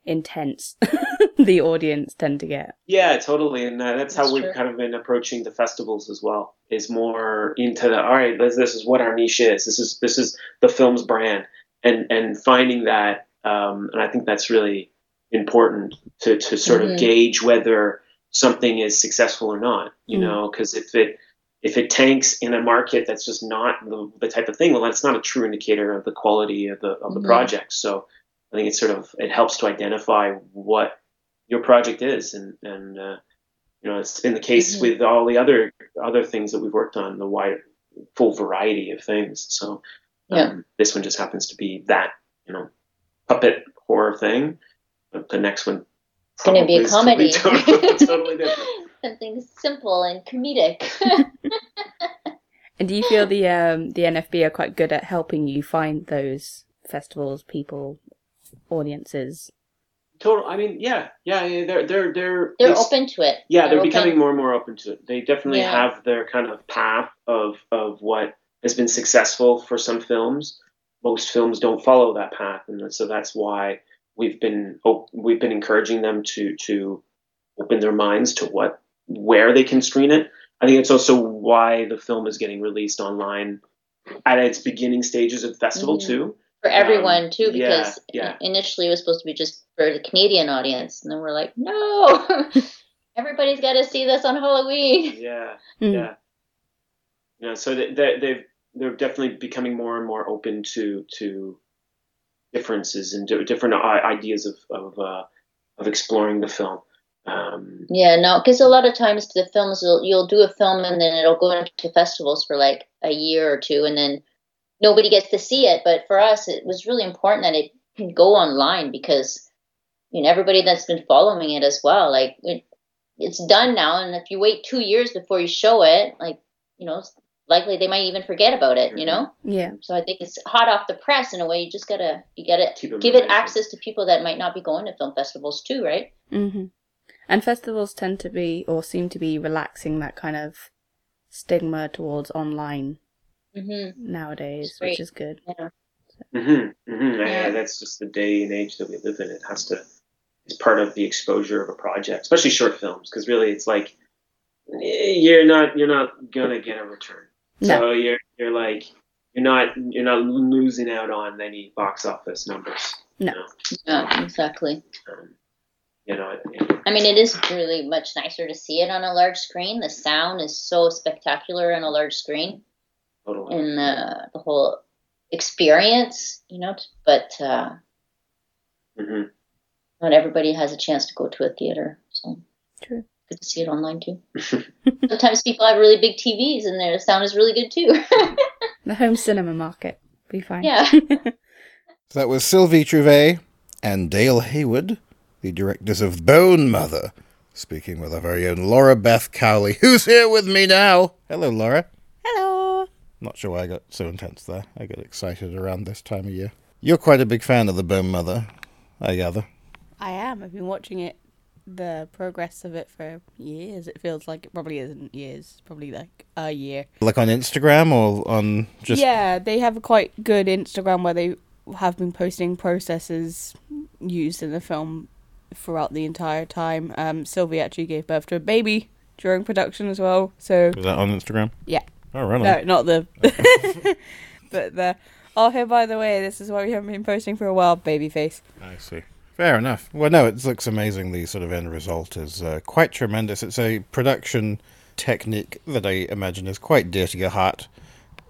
intense the audience tend to get. Yeah, totally, and uh, that's how That's we've kind of been approaching the festivals as well. Is more into the all right. This, this is what our niche is. This is this is the film's brand, and and finding that, um, and I think that's really important to to sort Mhm. of gauge whether something is successful or not. You Mhm. know, because if it if it tanks in a market that's just not the, the type of thing, well, that's not a true indicator of the quality of the of the Mhm. project. So I think it's sort of it helps to identify what your project is, and and uh, you know it's been the case Mhm. with all the other other things that we've worked on, the wide full variety of things. So um, Yeah. this one just happens to be that you know puppet horror thing, the next one It's going to be a comedy. Totally, totally, totally different. Something simple and comedic. And do you feel the um, the NFB are quite good at helping you find those festivals, people, audiences? Total. I mean, yeah, yeah. yeah, They're they're they're They're it's- open to it. Yeah, they're open. becoming more and more open to it. They definitely Yeah. have their kind of path of of what has been successful for some films. Most films don't follow that path, and so that's why we've been op- we've been encouraging them to to open their minds to what where they can screen it. I think it's also why the film is getting released online at its beginning stages of the festival Mhm. too. for everyone Um, too because yeah. initially it was supposed to be just for the Canadian audience and then we're like no everybody's got to see this on Halloween Yeah, Hmm. yeah. You know, so they, they, they've they're definitely becoming more and more open to to differences and different ideas of of, uh, of exploring the film. Um, Yeah, no, because a lot of times the films will, you'll do a film and then it'll go into festivals for like a year or two, and then nobody gets to see it. But for us, it was really important that it can go online because you know everybody that's been following it as well. Like it, it's done now, and if you wait two years before you show it, like you know, likely they might even forget about it. You know. Yeah. So I think it's hot off the press in a way. You just gotta you gotta Keep 'em give it access to people that might not be going to film festivals too, right? Mm-hmm. And festivals tend to be, or seem to be, relaxing that kind of stigma towards online Mm-hmm. nowadays, which is good. Yeah. hmm hmm Yeah. Yeah, that's just the day and age that we live in. It has to. It's part of the exposure of a project, especially short films, because really it's like eh, you're not you're not gonna get a return. No. So you're you're like you're not you're not losing out on any box office numbers. No. You know, Yeah, exactly. um, you know I mean, it is really much nicer to see it on a large screen. The sound is so spectacular on a large screen, totally. and the the whole experience, you know. But uh, hmm not everybody has a chance to go to a theater, so True. Good to see it online too. Sometimes people have really big TVs, and their sound is really good too. The home cinema market. Be fine. yeah. That was Sylvie Trouvé and Dale Hayward, the directors of Bone Mother, speaking with our very own Laura Beth Cowley, who's here with me now. Hello, Laura. Hello. Not sure why I got so intense there. I get excited around this time of year. You're quite a big fan of the Bone Mother, I gather. I am. I've been watching it, the progress of it for years. It feels like it probably isn't years. Probably like a year. Like on Instagram or on just. yeah, they have a quite good Instagram where they have been posting processes used in the film throughout the entire time. Um, Sylvie actually gave birth to a baby during production as well. So Was that on Instagram? Yeah. Oh, right no, not the, but the. Oh, here by the way, this is why we haven't been posting for a while. Baby face. I see. Fair enough. Well, no, it looks amazing. The sort of end result is uh, quite tremendous. It's a production technique that I imagine is quite dear to your heart,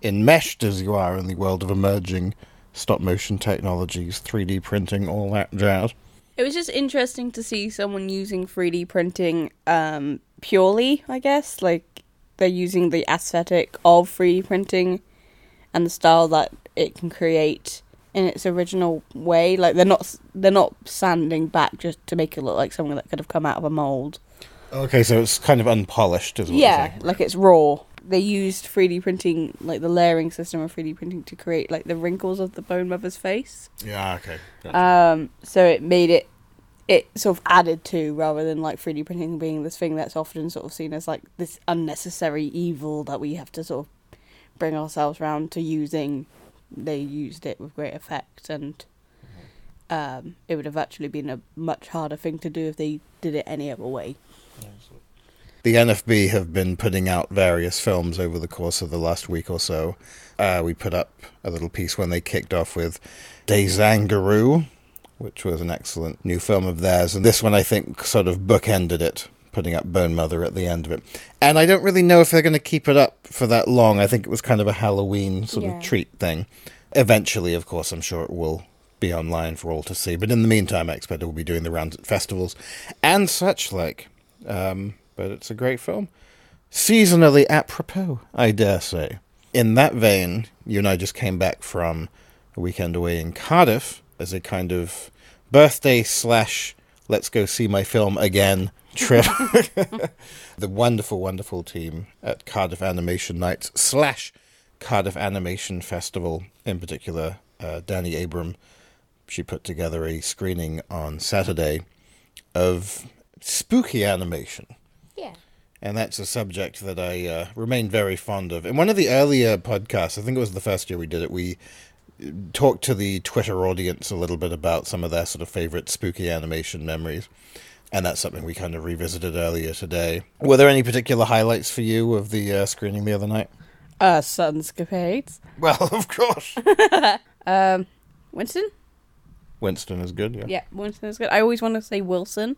enmeshed as you are in the world of emerging stop motion technologies, 3D printing, all that jazz. It was just interesting to see someone using 3D printing um, purely, I guess. Like, they're using the aesthetic of 3D printing and the style that it can create in its original way. Like, they're not they're not sanding back just to make it look like something that could have come out of a mold. Okay, so it's kind of unpolished, is what Yeah, like it's raw. They used 3D printing, like the layering system of 3D printing, to create like the wrinkles of the bone mother's face. Yeah, okay. Gotcha. Um, so it made it it sort of added to rather than like 3D printing being this thing that's often sort of seen as like this unnecessary evil that we have to sort of bring ourselves round to using. They used it with great effect, and um, it would have actually been a much harder thing to do if they did it any other way. The NFB have been putting out various films over the course of the last week or so. Uh, we put up a little piece when they kicked off with Desangaroo, which was an excellent new film of theirs. And this one, I think, sort of bookended it, putting up Bone Mother at the end of it. And I don't really know if they're going to keep it up for that long. I think it was kind of a Halloween sort Yeah. of treat thing. Eventually, of course, I'm sure it will be online for all to see. But in the meantime, I expect it will be doing the rounds at festivals and such like. Um, but it's a great film. Seasonally apropos, I dare say. In that vein, you and I just came back from a weekend away in Cardiff as a kind of birthday slash let's go see my film again trip. the wonderful, wonderful team at Cardiff Animation Nights slash Cardiff Animation Festival, in particular, uh, Dani Abram. She put together a screening on Saturday of spooky animation. Yeah. And that's a subject that I uh, remain very fond of. In one of the earlier podcasts, I think it was the first year we did it, we talked to the Twitter audience a little bit about some of their sort of favorite spooky animation memories. And that's something we kind of revisited earlier today. Were there any particular highlights for you of the uh, screening the other night? Uh, Sunscapades. Well, of course. Um, Winston. Winston is good, yeah. Yeah, Winston is good. I always want to say Wilson,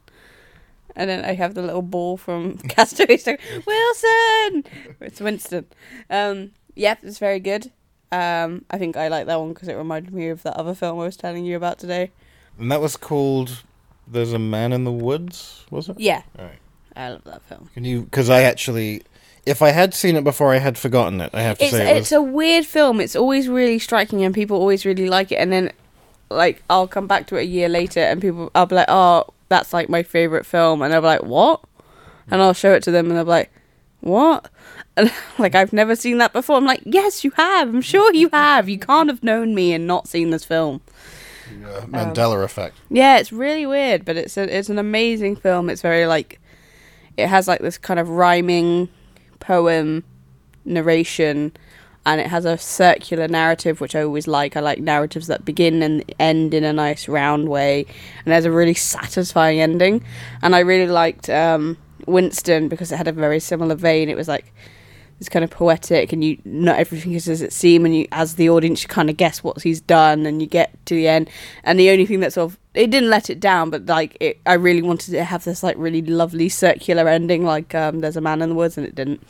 And then I have the little ball from Castaway. So Wilson, it's Winston. Um, yep, it's very good. Um, I think I like that one because it reminded me of that other film I was telling you about today. And that was called "There's a Man in the Woods." Was it? Yeah, All right. I love that film. Can you? Because I actually, if I had seen it before, I had forgotten it. I have to It's say it it's was. a weird film. It's always really striking, and people always really like it. And then, like, I'll come back to it a year later, and people, I'll be like, "Oh, that's like my favorite film," and they'll be like, "What?" And I'll show it to them, and they'll be like, "What?" And like, I've never seen that before. I'm like, "Yes, you have. I'm sure you have. You can't have known me and not seen this film." Uh, Mandela effect. Yeah, it's really weird, but it's a, it's an amazing film. It's very like it has like this kind of rhyming poem narration and it has a circular narrative which I always like. I like narratives that begin and end in a nice round way and there's a really satisfying ending. And I really liked um Winston because it had a very similar vein. It was like it's kind of poetic and you not everything is as it seems and you as the audience you kind of guess what he's done and you get to the end. And the only thing that sort of it didn't let it down but like it i really wanted to have this like really lovely circular ending like um there's a man in the woods and it didn't.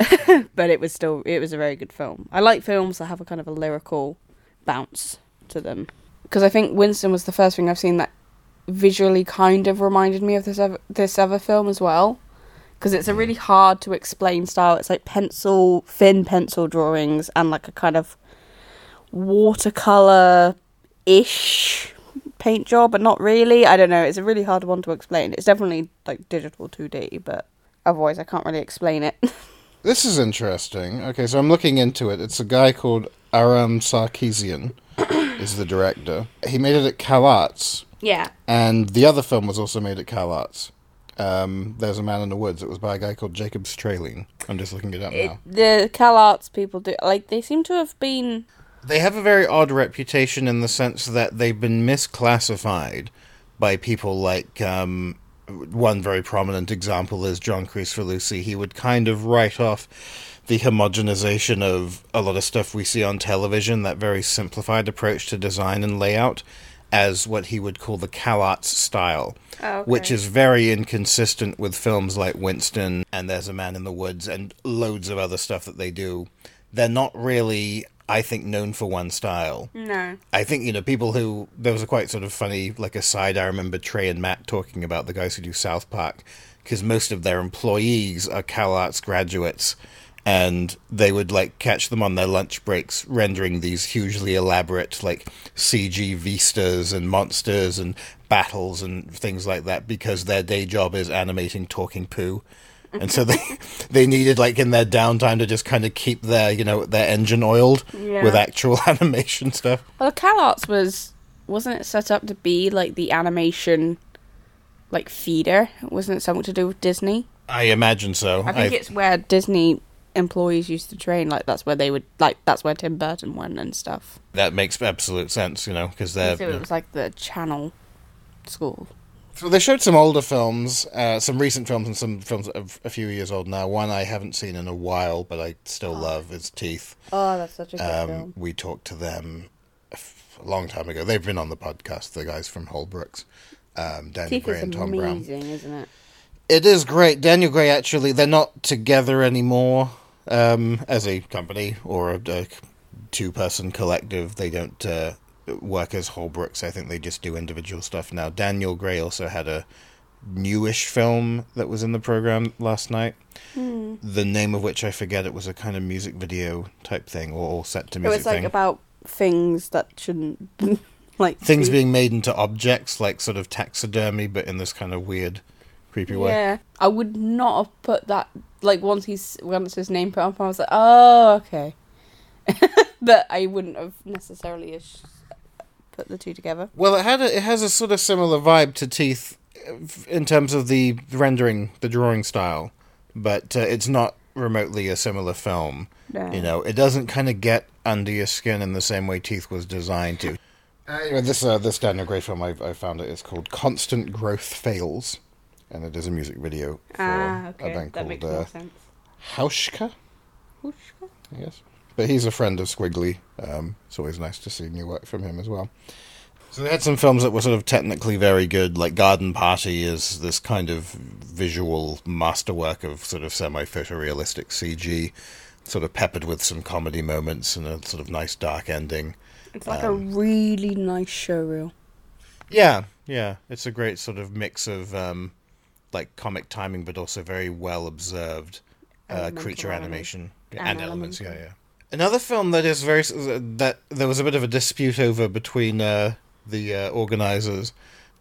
But it was still it was a very good film. I like films that have a kind of a lyrical bounce to them. Because i think winston was the first thing i've seen that visually kind of reminded me of this other, this other film as well because it's a really hard to explain style. It's like pencil, thin pencil drawings, and like a kind of watercolor ish paint job, but not really. I don't know. It's a really hard one to explain. It's definitely like digital 2D, but otherwise, I can't really explain it. This is interesting. Okay, so I'm looking into it. It's a guy called Aram Sarkeesian is the director. He made it at CalArts, yeah. and the other film was also made at CalArts. Um, There's a Man in the Woods. It was by a guy called Jacob Streilein. I'm just looking it up It, now. the CalArts people do like they seem to have been They have a very odd reputation in the sense that they've been misclassified by people like um, one very prominent example is John Lucy. He would kind of write off the homogenization of a lot of stuff we see on television, that very simplified approach to design and layout, as what he would call the CalArts style, Oh, okay. which is very inconsistent with films like Winston and There's a Man in the Woods and loads of other stuff that they do. They're not really, I think, known for one style. no. I think you know people who there was a quite sort of funny like aside. I remember Trey and Matt talking about the guys who do South Park because most of their employees are CalArts graduates, and they would like catch them on their lunch breaks rendering these hugely elaborate like CG vistas and monsters and battles and things like that because their day job is animating talking poo. And so they they needed like in their downtime to just kind of keep their you know their engine oiled Yeah. with actual animation stuff. Well, CalArts was wasn't it set up to be like the animation like feeder? Wasn't it something to do with Disney? I imagine so. I think I- it's where Disney employees used to train. Like that's where they would like that's where Tim Burton went and stuff. that makes absolute sense, you know, because they're. so it was like the channel school. So they showed some older films, uh, some recent films, and some films that a few years old now. One I haven't seen in a while, but I still love is Teeth. Oh, that's such a good Um, we talked to them a long time ago. They've been on the podcast, the guys from Holbrooks, um, Daniel Teeth Gray is and Tom Brown. isn't it? It is great. Daniel Gray actually, they're not together anymore um, as a company or a, a two person collective. They don't uh, work as Holbrooks. I think they just do individual stuff now. Daniel Gray also had a newish film that was in the program last night. Hmm. The name of which I forget. It was a kind of music video type thing or, or set to music. It was like thing. about things that shouldn't like Things be- being made into objects, like sort of taxidermy, but in this kind of weird, creepy way. Yeah, I would not have put that. Like once he's once his name put up, I was like, oh, okay. but I wouldn't have necessarily as- put the two together. Well, it had a, it has a sort of similar vibe to Teeth uh, in terms of the rendering, the drawing style, but uh, it's not remotely a similar film. No. You know, it doesn't kind of get under your skin in the same way Teeth was designed to. Anyway, this uh, this Daniel Gray film I, I found it is called Constant Growth Fails, and it is a music video for Ah, a band that called makes uh, more sense. Hauschka. Yes. But he's a friend of Skwigly. Um, it's always nice to see new work from him as well. So they had some films that were sort of technically very good, like Garden Party is this kind of visual masterwork of sort of semi-photorealistic CG, sort of peppered with some comedy moments and a sort of nice dark ending. It's like a really nice showreel. Yeah, yeah, it's a great sort of mix of um, like comic timing, but also very well observed uh, creature animation And and, elements. Yeah, yeah. Another film that is very that there was a bit of a dispute over between uh, the uh, organizers,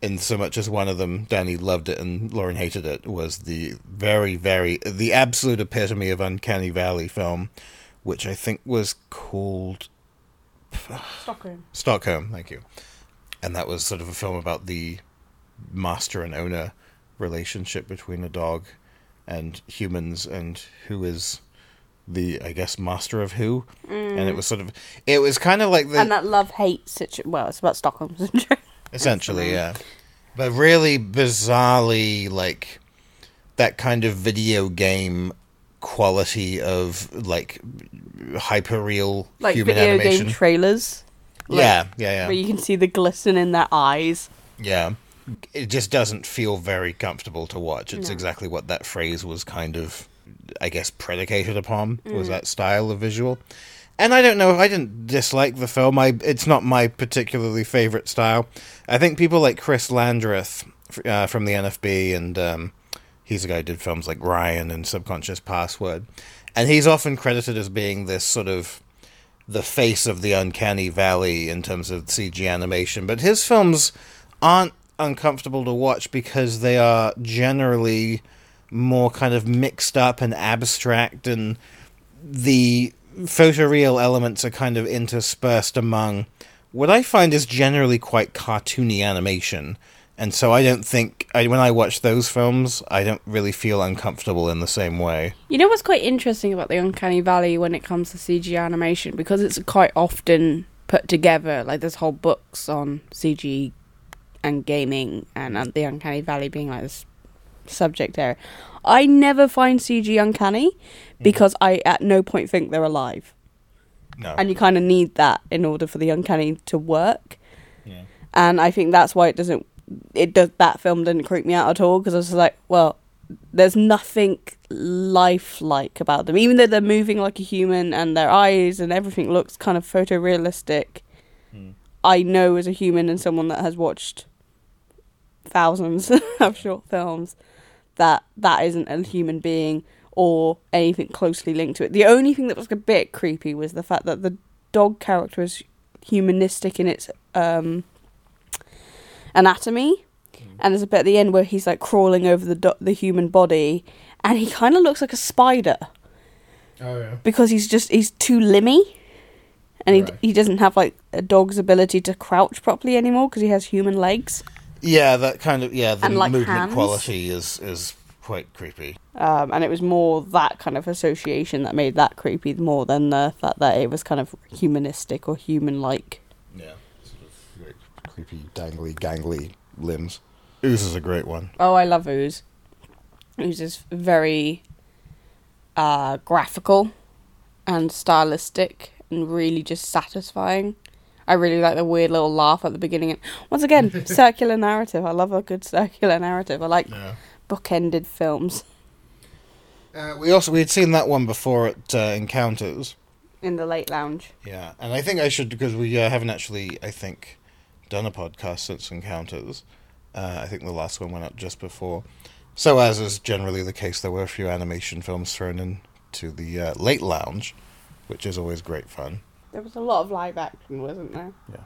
in so much as one of them, Dani loved it and Lauren hated it, was the very, very the absolute epitome of uncanny valley film, which I think was called Stockholm. Stockholm, thank you. And that was sort of a film about the master and owner relationship between a dog and humans and who is the I guess master of who. And it mm. was sort of it was kind of like the And that love hate situation. Well, it's about Stockholm syndrome. essentially, yeah. But really bizarrely like that kind of video game quality of like hyperreal like human video animation. game trailers. like, yeah, yeah, yeah. Where you can see the glisten in their eyes. Yeah. It just doesn't feel very comfortable to watch. It's No. exactly what that phrase was kind of, I guess, predicated upon, was that style of visual. And I don't know, if I didn't dislike the film. I It's not my particularly favorite style. I think people like Chris Landreth uh, from the NFB, and um, he's a guy who did films like Ryan and Subconscious Password. And he's often credited as being this sort of the face of the uncanny valley in terms of CG animation, but his films aren't uncomfortable to watch because they are generally more kind of mixed up and abstract and the photoreal elements are kind of interspersed among what I find is generally quite cartoony animation. And so I don't think I, when I watch those films, I don't really feel uncomfortable in the same way. You know what's quite interesting about the Uncanny Valley when it comes to CG animation? Because it's quite often put together, like there's whole books on CG and gaming and uh, the Uncanny Valley being like this subject area. I never find CG uncanny because I at no point think they're alive. No. And you kind of need that in order for the uncanny to work. Yeah. And I think that's why it doesn't. It does that film didn't creep me out at all because I was like, well, there's nothing lifelike about them, even though they're moving like a human and their eyes and everything looks kind of photorealistic. I know as a human and someone that has watched thousands of short films that that isn't a human being or anything closely linked to it. The only thing that was a bit creepy was the fact that the dog character is humanistic in its um, anatomy, and there's a bit at the end where he's like crawling over the do- the human body, and he kind of looks like a spider Oh yeah. because he's just he's too limmy, and he Right. he doesn't have like a dog's ability to crouch properly anymore because he has human legs. Yeah, that kind of yeah, the And, like, movement hands. quality is is quite creepy. Um, and it was more that kind of association that made that creepy more than the fact that it was kind of humanistic or human-like. Yeah, sort of great, creepy, dangly, gangly limbs. Ooze is a great one. Oh, I love Ooze. Ooze is very uh, graphical and stylistic and really just satisfying. I really like the weird little laugh at the beginning. Once again, circular narrative. I love a good circular narrative. I like Yeah. bookended films. Uh, we also we had seen that one before at uh, Encounters. In the late lounge. Yeah, and I think I should because we uh, haven't actually I think done a podcast since Encounters. Uh, I think the last one went up just before. So as is generally the case, there were a few animation films thrown in to the uh, late lounge, which is always great fun. There was a lot of live action, wasn't there? Yeah.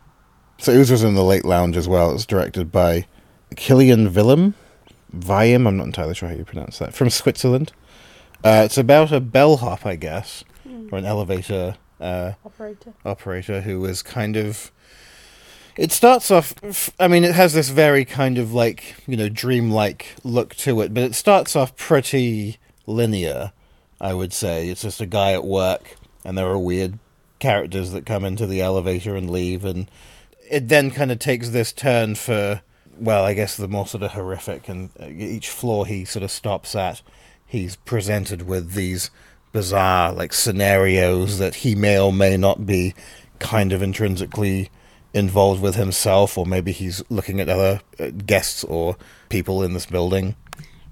So Ooze was in the late lounge as well. It was directed by Kilian Willem. Viam, I'm not entirely sure how you pronounce that. From Switzerland. Uh, it's about a bellhop, I guess, or an elevator uh, Operator. operator who is kind of. It starts off. I mean, it has this very kind of like you know dreamlike look to it, but it starts off pretty linear. I would say it's just a guy at work, and there are weird characters that come into the elevator and leave, and it then kind of takes this turn for. Well, I guess the more sort of horrific, and uh, each floor he sort of stops at, he's presented with these bizarre like scenarios that he may or may not be kind of intrinsically involved with himself, or maybe he's looking at other uh, guests or people in this building.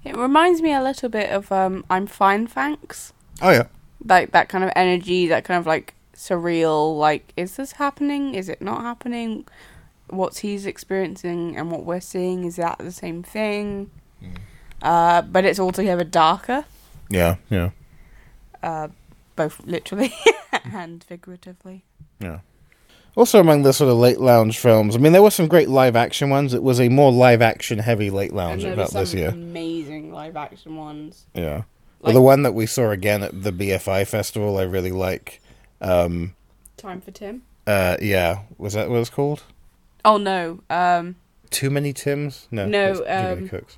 It reminds me a little bit of um, I'm Fine, Thanks. Oh yeah, Like that kind of energy, that kind of like surreal, like, is this happening? Is it not happening? What he's experiencing and what we're seeing, is that the same thing? Uh, but it's altogether darker, yeah, yeah, uh, both literally and figuratively. yeah. Also, among the sort of late lounge films, I mean, there were some great live action ones. It was a more live action heavy late lounge about this year. amazing live action ones. Yeah. Well, the one that we saw again at the BFI festival, I really like. Um, Time for Tim. uh, yeah, was that what it's called? Oh no, um, Too many Tims? No, No, that's too many um, cooks.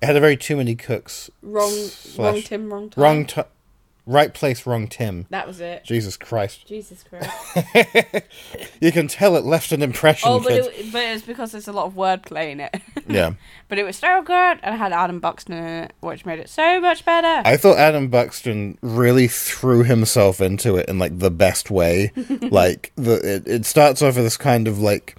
It had a very too many cooks. wrong, slash- wrong Tim, wrong time. Wrong ti right place, wrong Tim. That was it. Jesus Christ! Jesus Christ. You can tell it left an impression. oh, but it, but it's because there's a lot of wordplay in it. yeah, but it was so good, and it had Adam Buxton in it, which made it so much better. I thought Adam Buxton really threw himself into it in like the best way. like the it, it starts off with this kind of like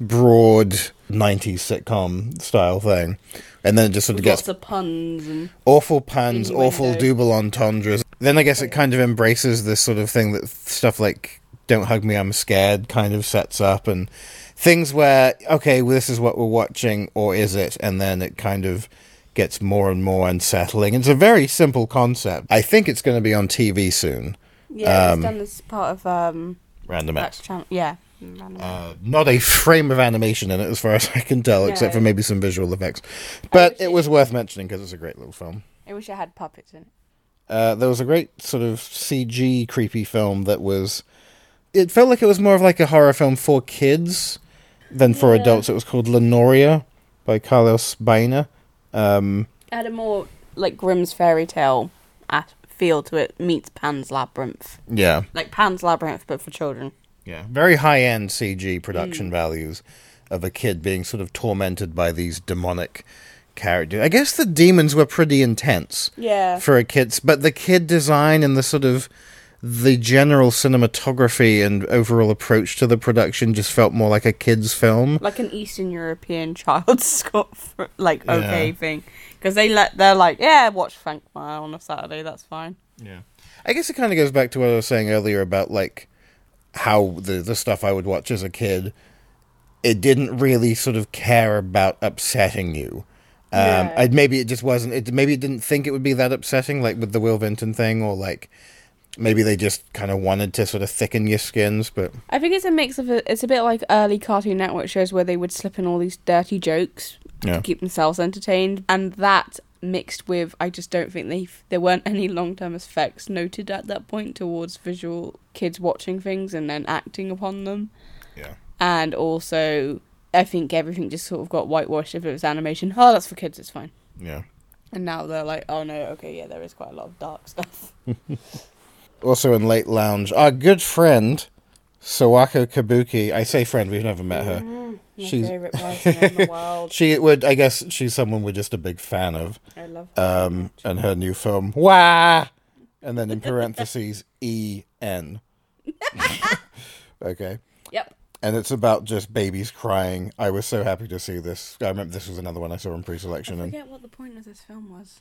broad '90s sitcom style thing, and then it just sort of gets lots of puns and awful puns, awful Innuendo. double entendres. Then I guess it kind of embraces this sort of thing that stuff like "Don't hug me, I'm scared" kind of sets up, and things where okay, well, this is what we're watching, or is it? And then it kind of gets more and more unsettling. It's a very simple concept. I think it's going to be on TV soon. yeah, Um, it's done as part of um Random that Acts. channel. Yeah. Uh, not a frame of animation in it, as far as I can tell, except for maybe some visual effects. But it it- was worth mentioning because it's a great little film. I wish I had puppets in it. Uh, there was a great sort of CG creepy film that was. It felt like it was more of like a horror film for kids than for Yeah. adults. It was called Lenoria by Carlos Baena. Um, It had a more like Grimm's fairy tale feel to it meets Pan's Labyrinth, yeah, like Pan's Labyrinth but for children. Yeah, very high end CG production mm. values of a kid being sort of tormented by these demonic characters. I guess the demons were pretty intense. Yeah. for a kid's but the kid design and the sort of the general cinematography and overall approach to the production just felt more like a kid's film like an Eastern European child's Scott fr- like okay Yeah. thing because they let they're like yeah watch Frank Mile on a Saturday that's fine. yeah i guess it kind of goes back to what i was saying earlier about like how the the stuff i would watch as a kid it didn't really sort of care about upsetting you um Yeah. Maybe it just wasn't it maybe it didn't think it would be that upsetting like with the will vinton thing or like maybe they just kind of wanted to sort of thicken your skins but I think it's a mix of a, it's a bit like early Cartoon Network shows where they would slip in all these dirty jokes Yeah. to keep themselves entertained, and that mixed with I just don't think they there weren't any long term effects noted at that point towards visual kids watching things and then acting upon them, yeah and also I think everything just sort of got whitewashed if it was animation. Oh, that's for kids, it's fine. yeah And now they're like, oh no, okay, yeah, there is quite a lot of dark stuff. also in late lounge our good friend sawako kabuki. I say friend we've never met her. My She's- favorite person in the world. she would i guess she's someone we're just a big fan of. I love her. um and her new film wah! And then in parentheses e n. Okay. Yep. and it's about just babies crying. I was so happy to see this. I remember this was another one i saw in pre-selection. I and forget what the point of this film was.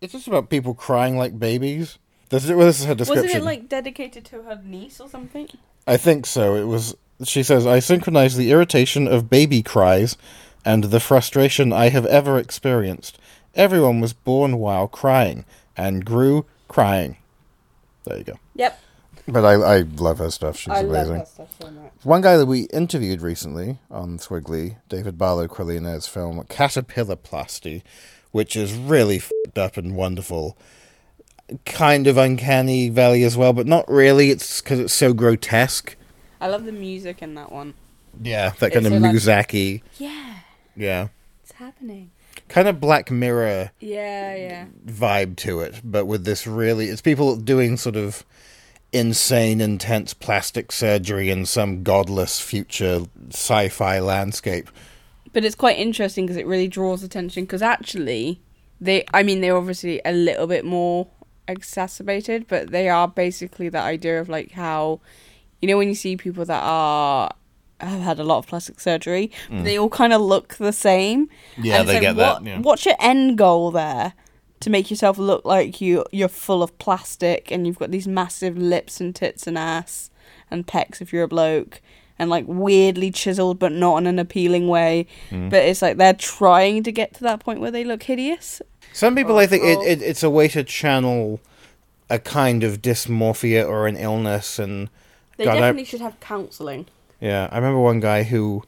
it's just about people crying like babies. This, well, this is her description Wasn't it like dedicated to her niece or something? I think so. It was. She says, "I synchronize the irritation of baby cries and the frustration I have ever experienced. Everyone was born while crying and grew crying." There you go. Yep. But I, I love her stuff. She's I amazing. love her stuff so much. One guy that we interviewed recently on Skwigly, David Barlow Krelina's film Caterpillar Plasty, which is really fed up and wonderful. Kind of uncanny valley as well, but not really. It's because it's so grotesque. I love the music in that one. Yeah, that kind It's of so like- Yeah, Yeah. it's happening. Kind of Black Mirror Yeah, yeah. vibe to it, but with this really. It's people doing sort of insane, intense plastic surgery in some godless future sci fi landscape. But it's quite interesting because it really draws attention. Because actually, they, I mean, they're obviously a little bit more exacerbated, but they are basically the idea of like how, you know, when you see people that are have had a lot of plastic surgery. But they all kind of look the same. Mm. Yeah, And they get what, that. Yeah. What's your end goal there? To make yourself look like you you're full of plastic and you've got these massive lips and tits and ass and pecs if you're a bloke and like weirdly chiseled but not in an appealing way. Mm. But it's like they're trying to get to that point where they look hideous. Some people, I think, it, Oh. it, it's a way to channel a kind of dysmorphia or an illness. And They God, I- definitely should have counselling. yeah, I remember one guy who,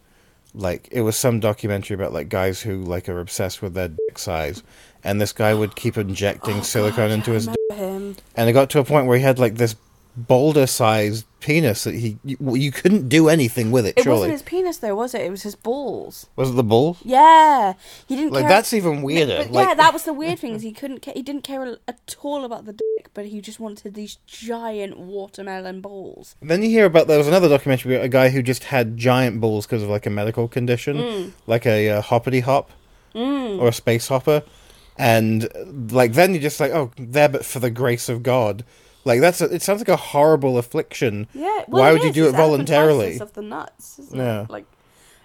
like, it was some documentary about like guys who like are obsessed with their dick size, and this guy would keep injecting oh, silicone into his, dick, him. and it got to a point where he had like this boulder-sized penis that he you, you couldn't do anything with it. It surely wasn't his penis though, was it? It was his balls. was it the bull? Yeah, he didn't Like care. that's even weirder. But like, yeah, that was the weird thing is he couldn't. Ca- he didn't care at all about the dick, but he just wanted these giant watermelon balls. Then you hear about there was another documentary about a guy who just had giant balls because of like a medical condition, Mm. like a uh, hoppity hop or a space hopper, and like then you're just like, oh, there, but for the grace of God. Like that's a, it sounds like a horrible affliction. Yeah. Why would you do it voluntarily? Of the nuts. Yeah. It? Like,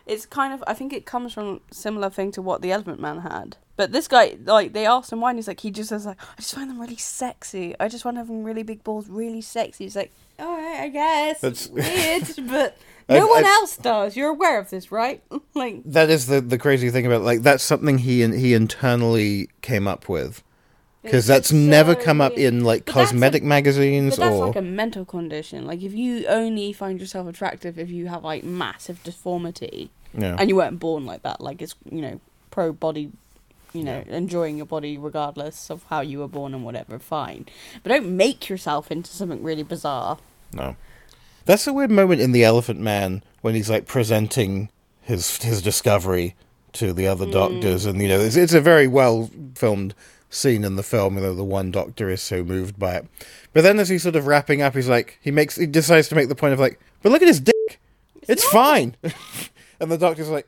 it's kind of. I think it comes from similar thing to what the Elephant Man had. But this guy, like, they asked him why, and he's like, he just says like, I just find them really sexy. I just find having really big balls really sexy. He's like, all right, I guess. That's- It's weird, but I- no one I- else does. You're aware of this, right? like, That is the the crazy thing about like that's something he he internally came up with because that's never so come up weird. in like But that's a- cosmetic magazines But that's or like a mental condition. Like if you only find yourself attractive if you have like massive deformity yeah. and you weren't born like that, like it's you know pro body, you know enjoying your body regardless of how you were born and whatever, fine. But don't make yourself into something really bizarre. No. That's a weird moment in The Elephant Man when he's like presenting his his discovery to the other mm. doctors, and you know it's, it's a very well filmed scene in the film. Know the one doctor is so moved by it, but then as he's sort of wrapping up, he's like he makes he decides to make the point of like, but look at his dick, it's, fine, and the doctor's like,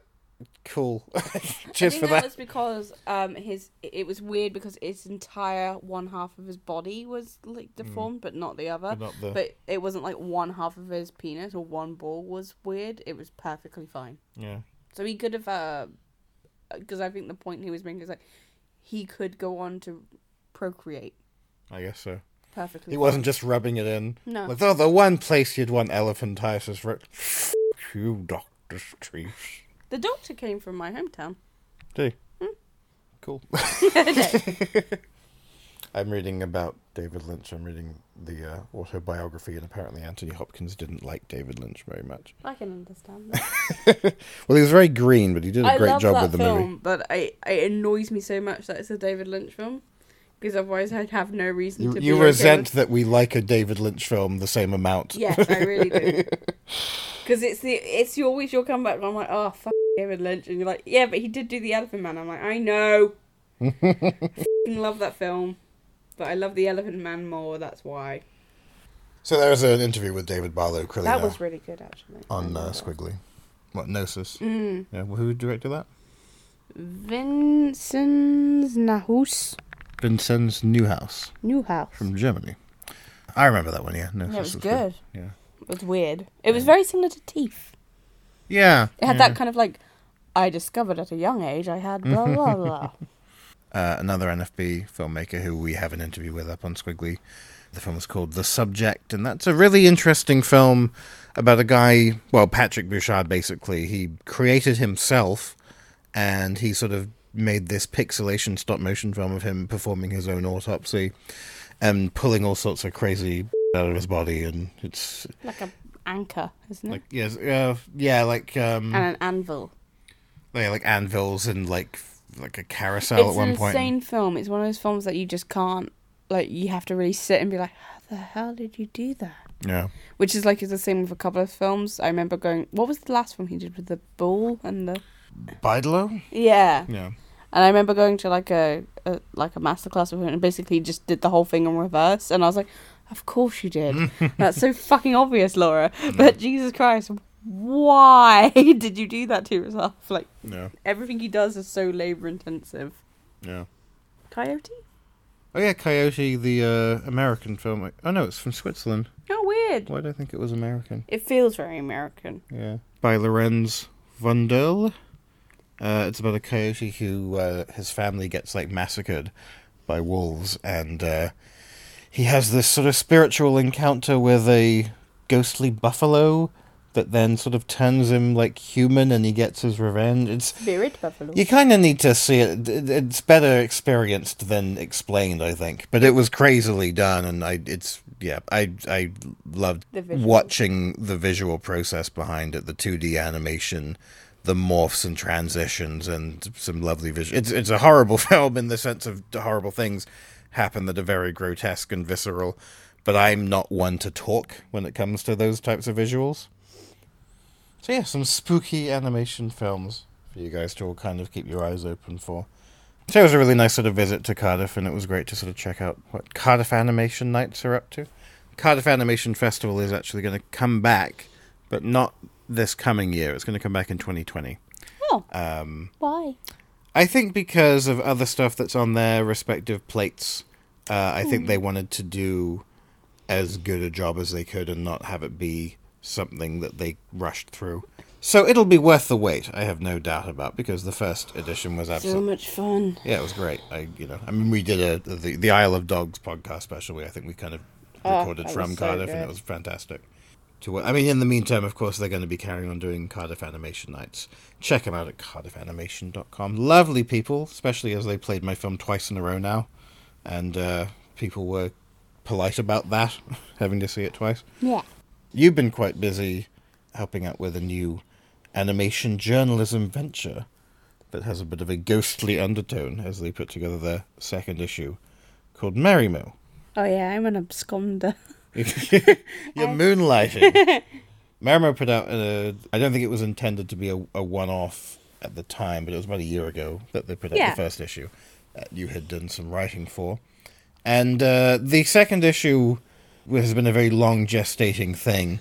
cool, cheers for think that. was because um his it was weird because his entire one half of his body was like deformed, but not the other. But not the- But it wasn't like one half of his penis or one ball was weird. It was perfectly fine. Yeah, So he could have, because I think the point he was making is like he could go on to procreate I guess so. perfectly. He fine. wasn't just rubbing it in. No. Like, oh, the one place you'd want elephantiasis for. You doctor's trees. The doctor came from my hometown. Do. Hmm? Cool. I'm reading about David Lynch. I'm reading the uh, autobiography, and apparently Anthony Hopkins didn't like David Lynch very much. I can understand that. Well, he was very green, but he did a I great job with the film, movie. but I, it annoys me so much that it's a David Lynch film. Because otherwise, I'd have no reason You, to. you okay resent that we like a David Lynch film the same amount. Yes, I really do. Because it's the it's always your comeback. I'm like, oh fuck David Lynch, and you're like, yeah, but he did do the Elephant Man. I'm like, I know. Love that film, but I love the Elephant Man more. That's why. So there was an interview with David Barlow Krelina That was really good, actually. on uh, Skwigly. What, Gnosis? Mm. Yeah, well, who directed that? Vincent Nahus Vincenz Newhouse Newhouse. from Germany. I remember that one, yeah. Gnosis Yeah, it was was good. Yeah. It was weird. It was very similar to Teeth. Yeah. It had yeah. that kind of like, I discovered at a young age I had blah blah blah. uh, another NFB filmmaker who we have an interview with up on Skwigly. The film is called The Subject, and that's a really interesting film about a guy, well, Patrick Bouchard, basically. He created himself, and he sort of made this pixelation stop motion film of him performing his own autopsy and pulling all sorts of crazy out of his body, and it's like a anchor, isn't it? like yes, uh, yeah, like um, and an anvil. yeah, like anvils and like like a carousel it's at one point. It's an insane film. It's one of those films that you just can't like. You have to really sit and be like, "How the hell did you do that?" Yeah, Which is like it's the same with a couple of films. I remember going. What was the last film he did with the bull and the? Bydlo. Yeah, Yeah. and I remember going to like a, a like a masterclass with him and basically just did the whole thing in reverse. And I was like, "Of course you did. That's so fucking obvious, Laura." But Jesus Christ, why did you do that to yourself? Like Yeah. everything he does is so labor intensive. Yeah. Coyote. Oh yeah, Coyote, the uh, American film. Oh no, it's from Switzerland. Oh, weird. Why did I think it was American? It feels very American. Yeah. By Lorenz Wunderle. Uh, it's about a coyote who uh, his family gets like massacred by wolves, and uh, he has this sort of spiritual encounter with a ghostly buffalo that then sort of turns him like human, and he gets his revenge. It's Spirit buffalo. you kind of need to see it. It- It's better experienced than explained, I think. But it was crazily done, and I it's yeah, I I loved The visuals. watching the visual process behind it, the two D animation, the morphs and transitions, and some lovely visual. It's it's a horrible film in the sense of horrible things happen that are very grotesque and visceral. But I'm not one to talk when it comes to those types of visuals. So yeah, some spooky animation films for you guys to all kind of keep your eyes open for. So it was a really nice sort of visit to Cardiff, and it was great to sort of check out what Cardiff Animation Nights are up to. Cardiff Animation Festival is actually going to come back, but not this coming year. It's going to come back in 2020. Oh, Um, why? I think because of other stuff that's on their respective plates, uh, I think they wanted to do as good a job as they could and not have it be something that they rushed through. So it'll be worth the wait, I have no doubt about, because the first edition was absolutely So much fun. yeah, it was great. I you know, I mean, we did a the the Isle of Dogs podcast special. We I think we kind of Oh, recorded that from so Cardiff, and it was fantastic. To I mean, in the meantime, of course, they're going to be carrying on doing Cardiff Animation Nights. Check them out at cardiffanimation.com. Lovely people, especially as they played my film twice in a row now, and uh, people were polite about that, having to see it twice. Yeah. You've been quite busy helping out with a new animation journalism venture that has a bit of a ghostly undertone as they put together their second issue called Merrymo. Oh yeah, I'm an absconder. You're moonlighting. Merrymo put out a. I don't think it was intended to be a, a one off at the time, but it was about a year ago that they put out Yeah. the first issue that you had done some writing for. And uh, the second issue has been a very long gestating thing.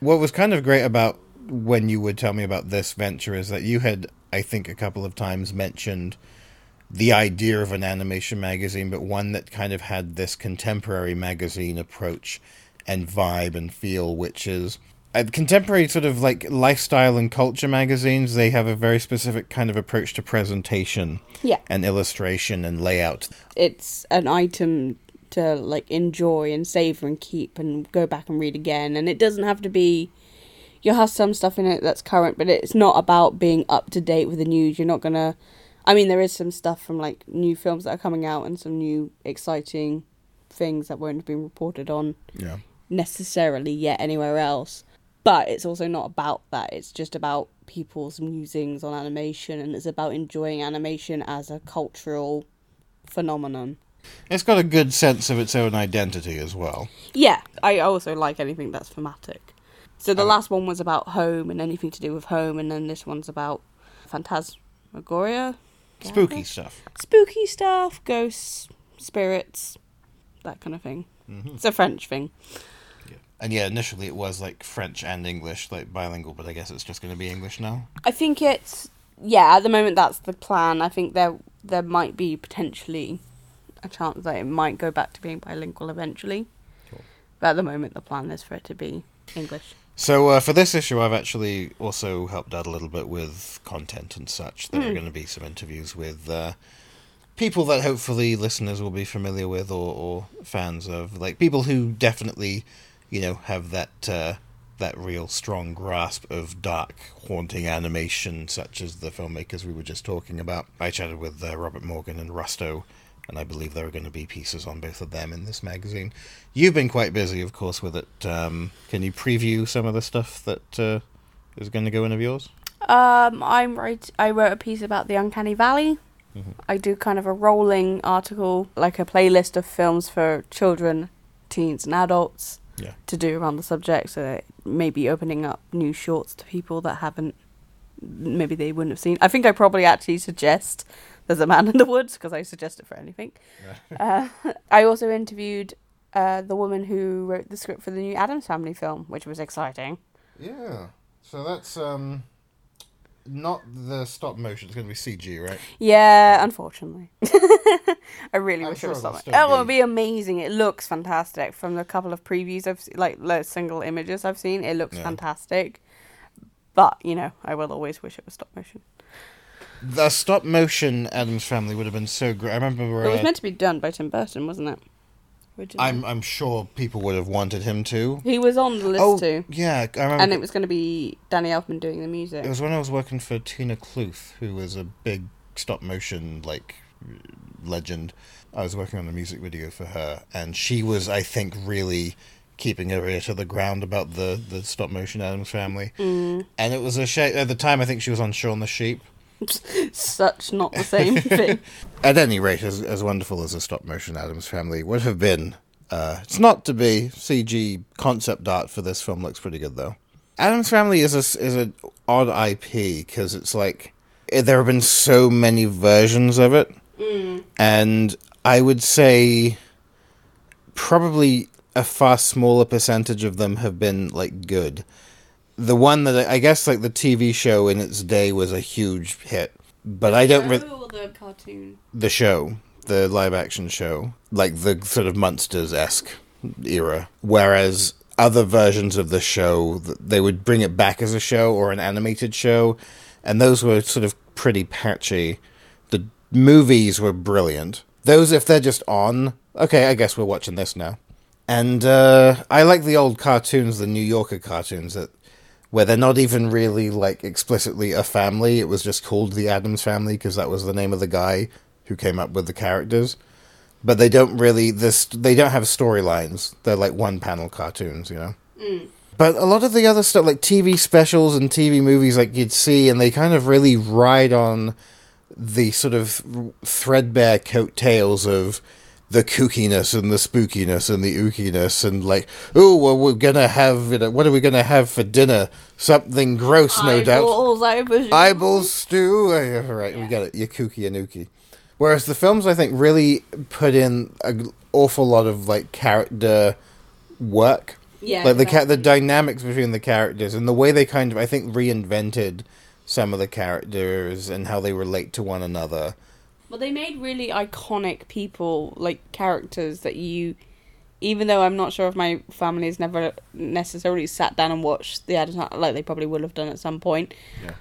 What was kind of great about when you would tell me about this venture is that you had, I think, a couple of times mentioned the idea of an animation magazine, but one that kind of had this contemporary magazine approach and vibe and feel, which is uh, contemporary sort of like lifestyle and culture magazines. They have a very specific kind of approach to presentation Yeah. and illustration and layout. It's an item to like enjoy and savor and keep and go back and read again. And it doesn't have to be. You'll have some stuff in it that's current, but it's not about being up to date with the news. You're not gonna. I mean, there is some stuff from like new films that are coming out and some new exciting things that won't have been reported on Yeah. necessarily yet anywhere else. But it's also not about that. It's just about people's musings on animation and it's about enjoying animation as a cultural phenomenon. It's got a good sense of its own identity as well. Yeah, I also like anything that's thematic. So the oh. last one was about home and anything to do with home, and then this one's about phantasmagoria, Spooky stuff. spooky stuff, ghosts, spirits, that kind of thing. Mm-hmm. It's a French thing. Yeah. And yeah, initially it was like French and English, like bilingual, but I guess it's just going to be English now. I think it's yeah. At the moment, that's the plan. I think there there might be potentially a chance that it might go back to being bilingual eventually. But at the moment, the plan is for it to be English. So uh, for this issue, I've actually also helped out a little bit with content and such. There are going to be some interviews with uh, people that hopefully listeners will be familiar with or, or fans of, like people who definitely, you know, have that uh, that real strong grasp of dark, haunting animation, such as the filmmakers we were just talking about. I chatted with uh, Robert Morgan and Rusto. And I believe there are going to be pieces on both of them in this magazine. You've been quite busy, of course, with it. Um, can you preview some of the stuff that uh, is going to go in of yours? Um, I'm right. I wrote a piece about the Uncanny Valley. I do kind of a rolling article, like a playlist of films for children, teens, and adults Yeah. to do around the subject. So maybe opening up new shorts to people that haven't, maybe they wouldn't have seen. I think I probably actually suggest there's a man in the woods because I suggest it for anything. uh, I also interviewed uh, the woman who wrote the script for the new Addams Family film, which was exciting. Yeah. So that's um, not the stop motion. It's going to be CG, right? Yeah, unfortunately. I really I'm wish sure it was something. still Oh, it would be- amazing. It looks fantastic from the couple of previews I've se- like the single images I've seen. It looks Yeah. fantastic. But you know, I will always wish it was stop motion. The stop motion Addams Family would have been so great. I remember. It was uh, meant to be done by Tim Burton, wasn't it? Originally. I'm I'm sure people would have wanted him to. He was on the list oh, too, yeah, I remember. and it was going to be Danny Elfman doing the music. It was when I was working for Tina Kluth, who was a big stop motion like legend. I was working on a music video for her, and she was, I think, really keeping her ear to the ground about the the stop motion Addams Family. Mm. And it was a shame at the time. I think she was on Shaun the Sheep. Such not the same thing. At any rate, as as wonderful as the stop motion Addams Family would have been, uh, it's not to be. CG concept art for this film looks pretty good though. Addams Family is a is an odd IP because it's like eh, there have been so many versions of it, and I would say probably a far smaller percentage of them have been like good. The one that I guess like the TV show in its day was a huge hit, but I don't. Re- Oh, the cartoon. the show, the live action show, like the sort of monsters esque era. Whereas other versions of the show, they would bring it back as a show or an animated show, and those were sort of pretty patchy. The movies were brilliant. Those, if they're just on, okay, I guess we're watching this now. And uh, I like the old cartoons, the New Yorker cartoons that where they're not even really like explicitly a family. It was just called the Addams Family because that was the name of the guy who came up with the characters. But they don't really this they don't have storylines. They're like one panel cartoons, you know. Mm. But a lot of the other stuff, like TV specials and TV movies, like you'd see, and they kind of really ride on the sort of threadbare coattails of the kookiness and the spookiness and the ookiness and like, oh, well, we're gonna have, you know, what are we gonna have for dinner? Something gross, no doubt. Eyeballs, I presume. Eyeballs stew. Oh, yeah, we get it. You're kooky and ooky. Whereas the films, I think, really put in an awful lot of like character work. Yeah, like the ca- the dynamics between the characters and the way they kind of, I think, reinvented some of the characters and how they relate to one another. Well, they made really iconic people, like characters that you, even though I'm not sure if my family has never necessarily sat down and watched the Addams, like they probably would have done at some point. Yeah.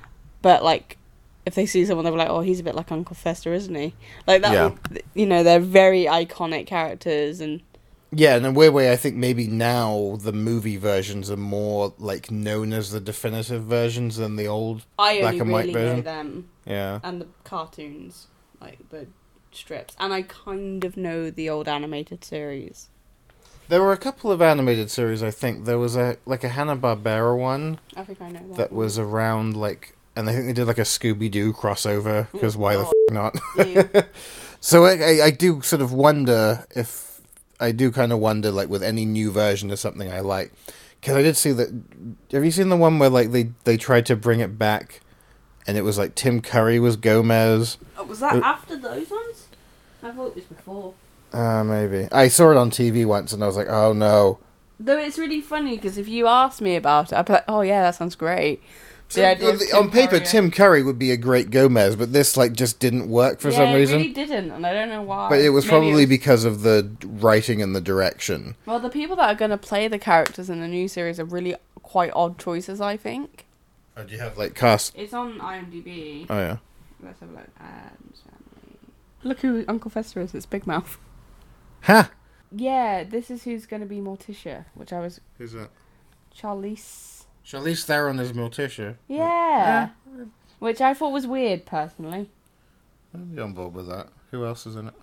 But like, if they see someone, they're like, "Oh, he's a bit like Uncle Fester, isn't he?" Like that. Yeah. would- you know, they're very iconic characters, and Yeah, in a weird way, I think maybe now the movie versions are more like known as the definitive versions than the old I black only and white really version. them Yeah. and the cartoons, like the strips, and I kind of know the old animated series. There were a couple of animated series. I think there was a like a Hanna Barbera one I think I know that. that was around like, and I think they did like a Scooby Doo crossover because why the f- not? Yeah. so I, I I do sort of wonder if I do kind of wonder like with any new version of something I like because I did see that. Have you seen the one where like they they tried to bring it back, and it was like Tim Curry was Gomez. Oh, was that Uh, after those ones? I thought it was before. Uh, maybe I saw it on TV once, and I was like, oh no. Though it's really funny because if you asked me about it, I'd be like, "Oh yeah, that sounds great." The idea Well, Tim on paper, Curry- Tim Curry would be a great Gomez, but this like just didn't work for yeah, some reason. it really didn't, and I don't know why. But it was Maybe probably was- because of the writing and the direction. well, the people that are going to play the characters in the new series are really quite odd choices. I think Oh, do you have like cast? it's on IMDb. Oh yeah. Let's have a look. Addams Family. Look who Uncle Fester is. It's Big Mouth. Ha. Yeah, this is who's going to be Morticia, which I was Who's that? Charlize. Charlize Theron is Morticia. Yeah. Which I thought was weird, personally. I'd be on board with that. Who else is in it?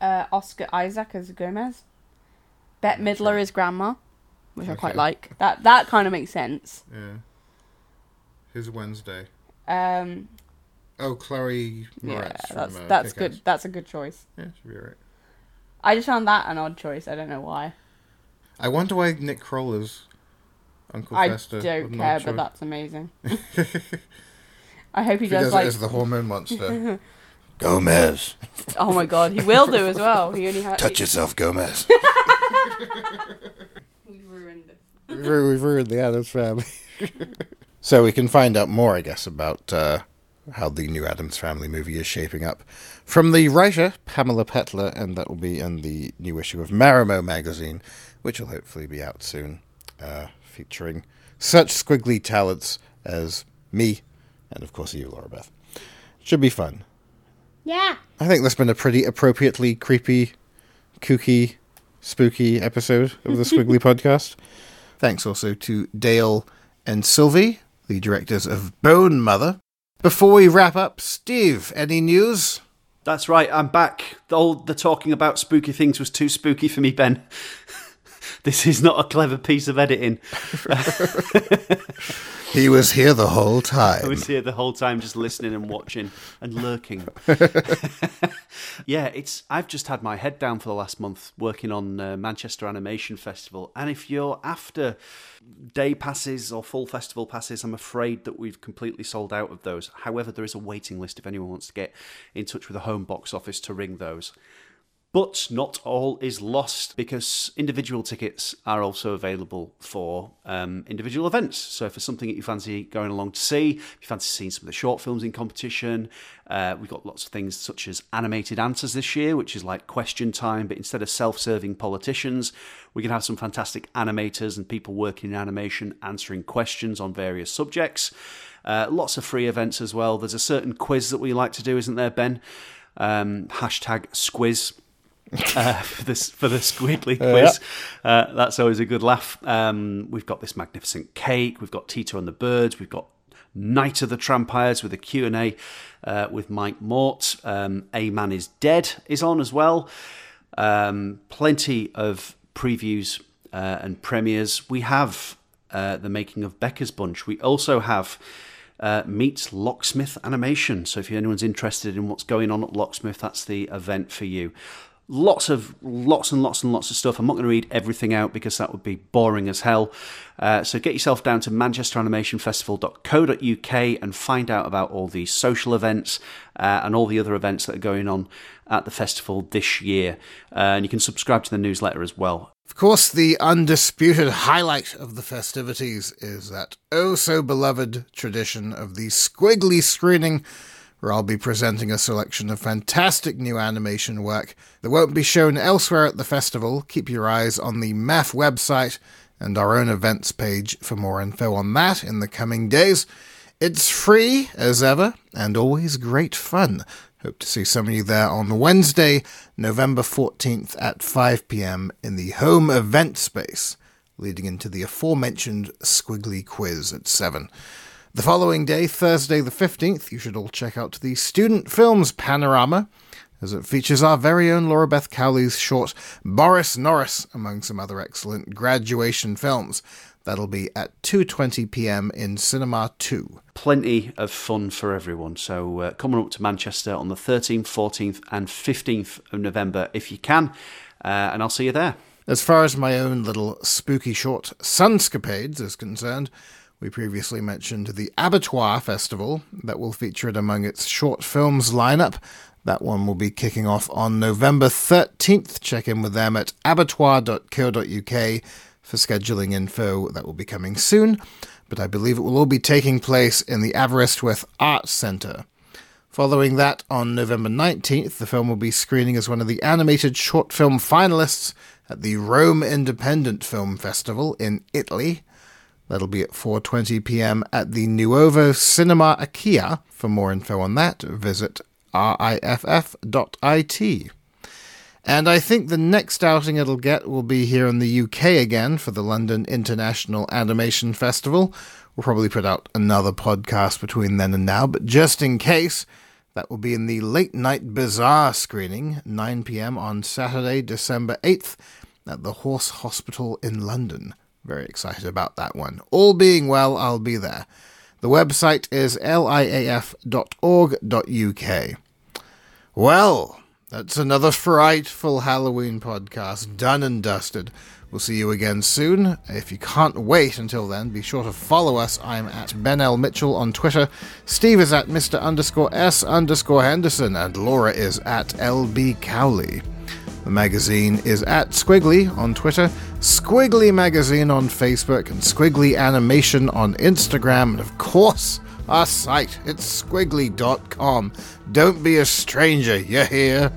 Uh, Oscar Isaac as Gomez. Bette Midler as Grandma, which I quite like. That that kind of makes sense. Yeah. Who's Wednesday? Um, Oh, Chloe yeah, Moretz from, that's uh, that's Kick-Ass. good. That's a good choice. Yeah, should be alright. I just found that an odd choice. I don't know why. I wonder why Nick Kroll is Uncle I Fester. don't with no care, choice. but that's amazing. I hope he He does does like. it as the hormone monster. Gomez, Oh my god, he will do as well. He only has. touch yourself, Gomez. We've ruined it. We've ruined the Addams family. So we can find out more, I guess, about uh, how the new Addams Family movie is shaping up from the writer Pamela Pettler, and that will be in the new issue of Marimo magazine, which will hopefully be out soon, uh, featuring such Skwigly talents as me, and of course you, Laura Beth. Should be fun. Yeah. I think that's been a pretty appropriately creepy, kooky, spooky episode of the Skwigly podcast. Thanks also to Dale and Sylvie, the directors of Bone Mother. Before we wrap up, Steve, any news? That's right, I'm back. The, old, the talking about spooky things was too spooky for me, Ben. this is not a clever piece of editing. He was here the whole time. I was here the whole time just listening and watching and lurking. yeah, it's I've just had my head down for the last month working on uh, Manchester Animation Festival and if you're after day passes or full festival passes, I'm afraid that we've completely sold out of those. However, there is a waiting list if anyone wants to get in touch with the home box office to ring those. But not all is lost because individual tickets are also available for um, individual events. So, for something that you fancy going along to see, if you fancy seeing some of the short films in competition, uh, we've got lots of things such as animated answers this year, which is like question time, but instead of self serving politicians, we can have some fantastic animators and people working in animation answering questions on various subjects. Uh, lots of free events as well. There's a certain quiz that we like to do, isn't there, Ben? Um, hashtag squiz uh, for this for the Skwigly quiz. Uh, that's always a good laugh. Um, we've got this magnificent cake. We've got Tito and the Birds. We've got Night of the Trampires with a Q and A uh, with Mike Mort. Um, a Man is Dead is on as well. Um, plenty of previews uh, and premieres. We have uh, the making of Becker's Bunch. We also have uh, meets Locksmith Animation. So if anyone's interested in what's going on at Locksmith, that's the event for you. Lots of lots and lots and lots of stuff. I'm not going to read everything out because that would be boring as hell. Uh, so get yourself down to manchesteranimationfestival.co.uk and find out about all the social events uh, and all the other events that are going on at the festival this year. Uh, and you can subscribe to the newsletter as well. Of course, the undisputed highlight of the festivities is that oh so beloved tradition of the Skwigly screening, where I'll be presenting a selection of fantastic new animation work that won't be shown elsewhere at the festival. Keep your eyes on the MAF website and our own events page for more info on that in the coming days. It's free, as ever, and always great fun. Hope to see some of you there on Wednesday, November 14th at 5 pm in the home event space, leading into the aforementioned Skwigly quiz at 7. The following day, Thursday the 15th, you should all check out the Student Films Panorama, as it features our very own Laura Beth Cowley's short Boris Norris, among some other excellent graduation films. That'll be at 2:20 p.m. in Cinema 2. Plenty of fun for everyone. So uh, coming up to Manchester on the 13th, 14th, and 15th of November if you can, uh, and I'll see you there. As far as my own little spooky short Sunscapades is concerned, we previously mentioned the Abertoir Festival that will feature it among its short films lineup. That one will be kicking off on November 13th. Check in with them at abertoir.co.uk for scheduling info that will be coming soon, but I believe it will all be taking place in the Aberystwyth Arts Centre. Following that, on November 19th, the film will be screening as one of the animated short film finalists at the Rome Independent Film Festival in Italy. That'll be at 4:20 p.m. at the Nuovo Cinema Aquila. For more info on that, visit riff.it. And I think the next outing it'll get will be here in the UK again for the London International Animation Festival. We'll probably put out another podcast between then and now, but just in case, that will be in the Late Night Bazaar screening, 9 pm on Saturday, December 8th, at the Horse Hospital in London. Very excited about that one. All being well, I'll be there. The website is liaf.org.uk. Well, that's another frightful Halloween podcast done and dusted. We'll see you again soon. If you can't wait until then, be sure to follow us. I'm at Ben L. Mitchell on Twitter. Steve is at Mr. underscore S underscore Henderson, and Laura is at LB Cowley. The magazine is at Skwigly on Twitter, Skwigly Magazine on Facebook, and Skwigly Animation on Instagram, and of course, our site. It's skwigly.com. Don't be a stranger, you hear?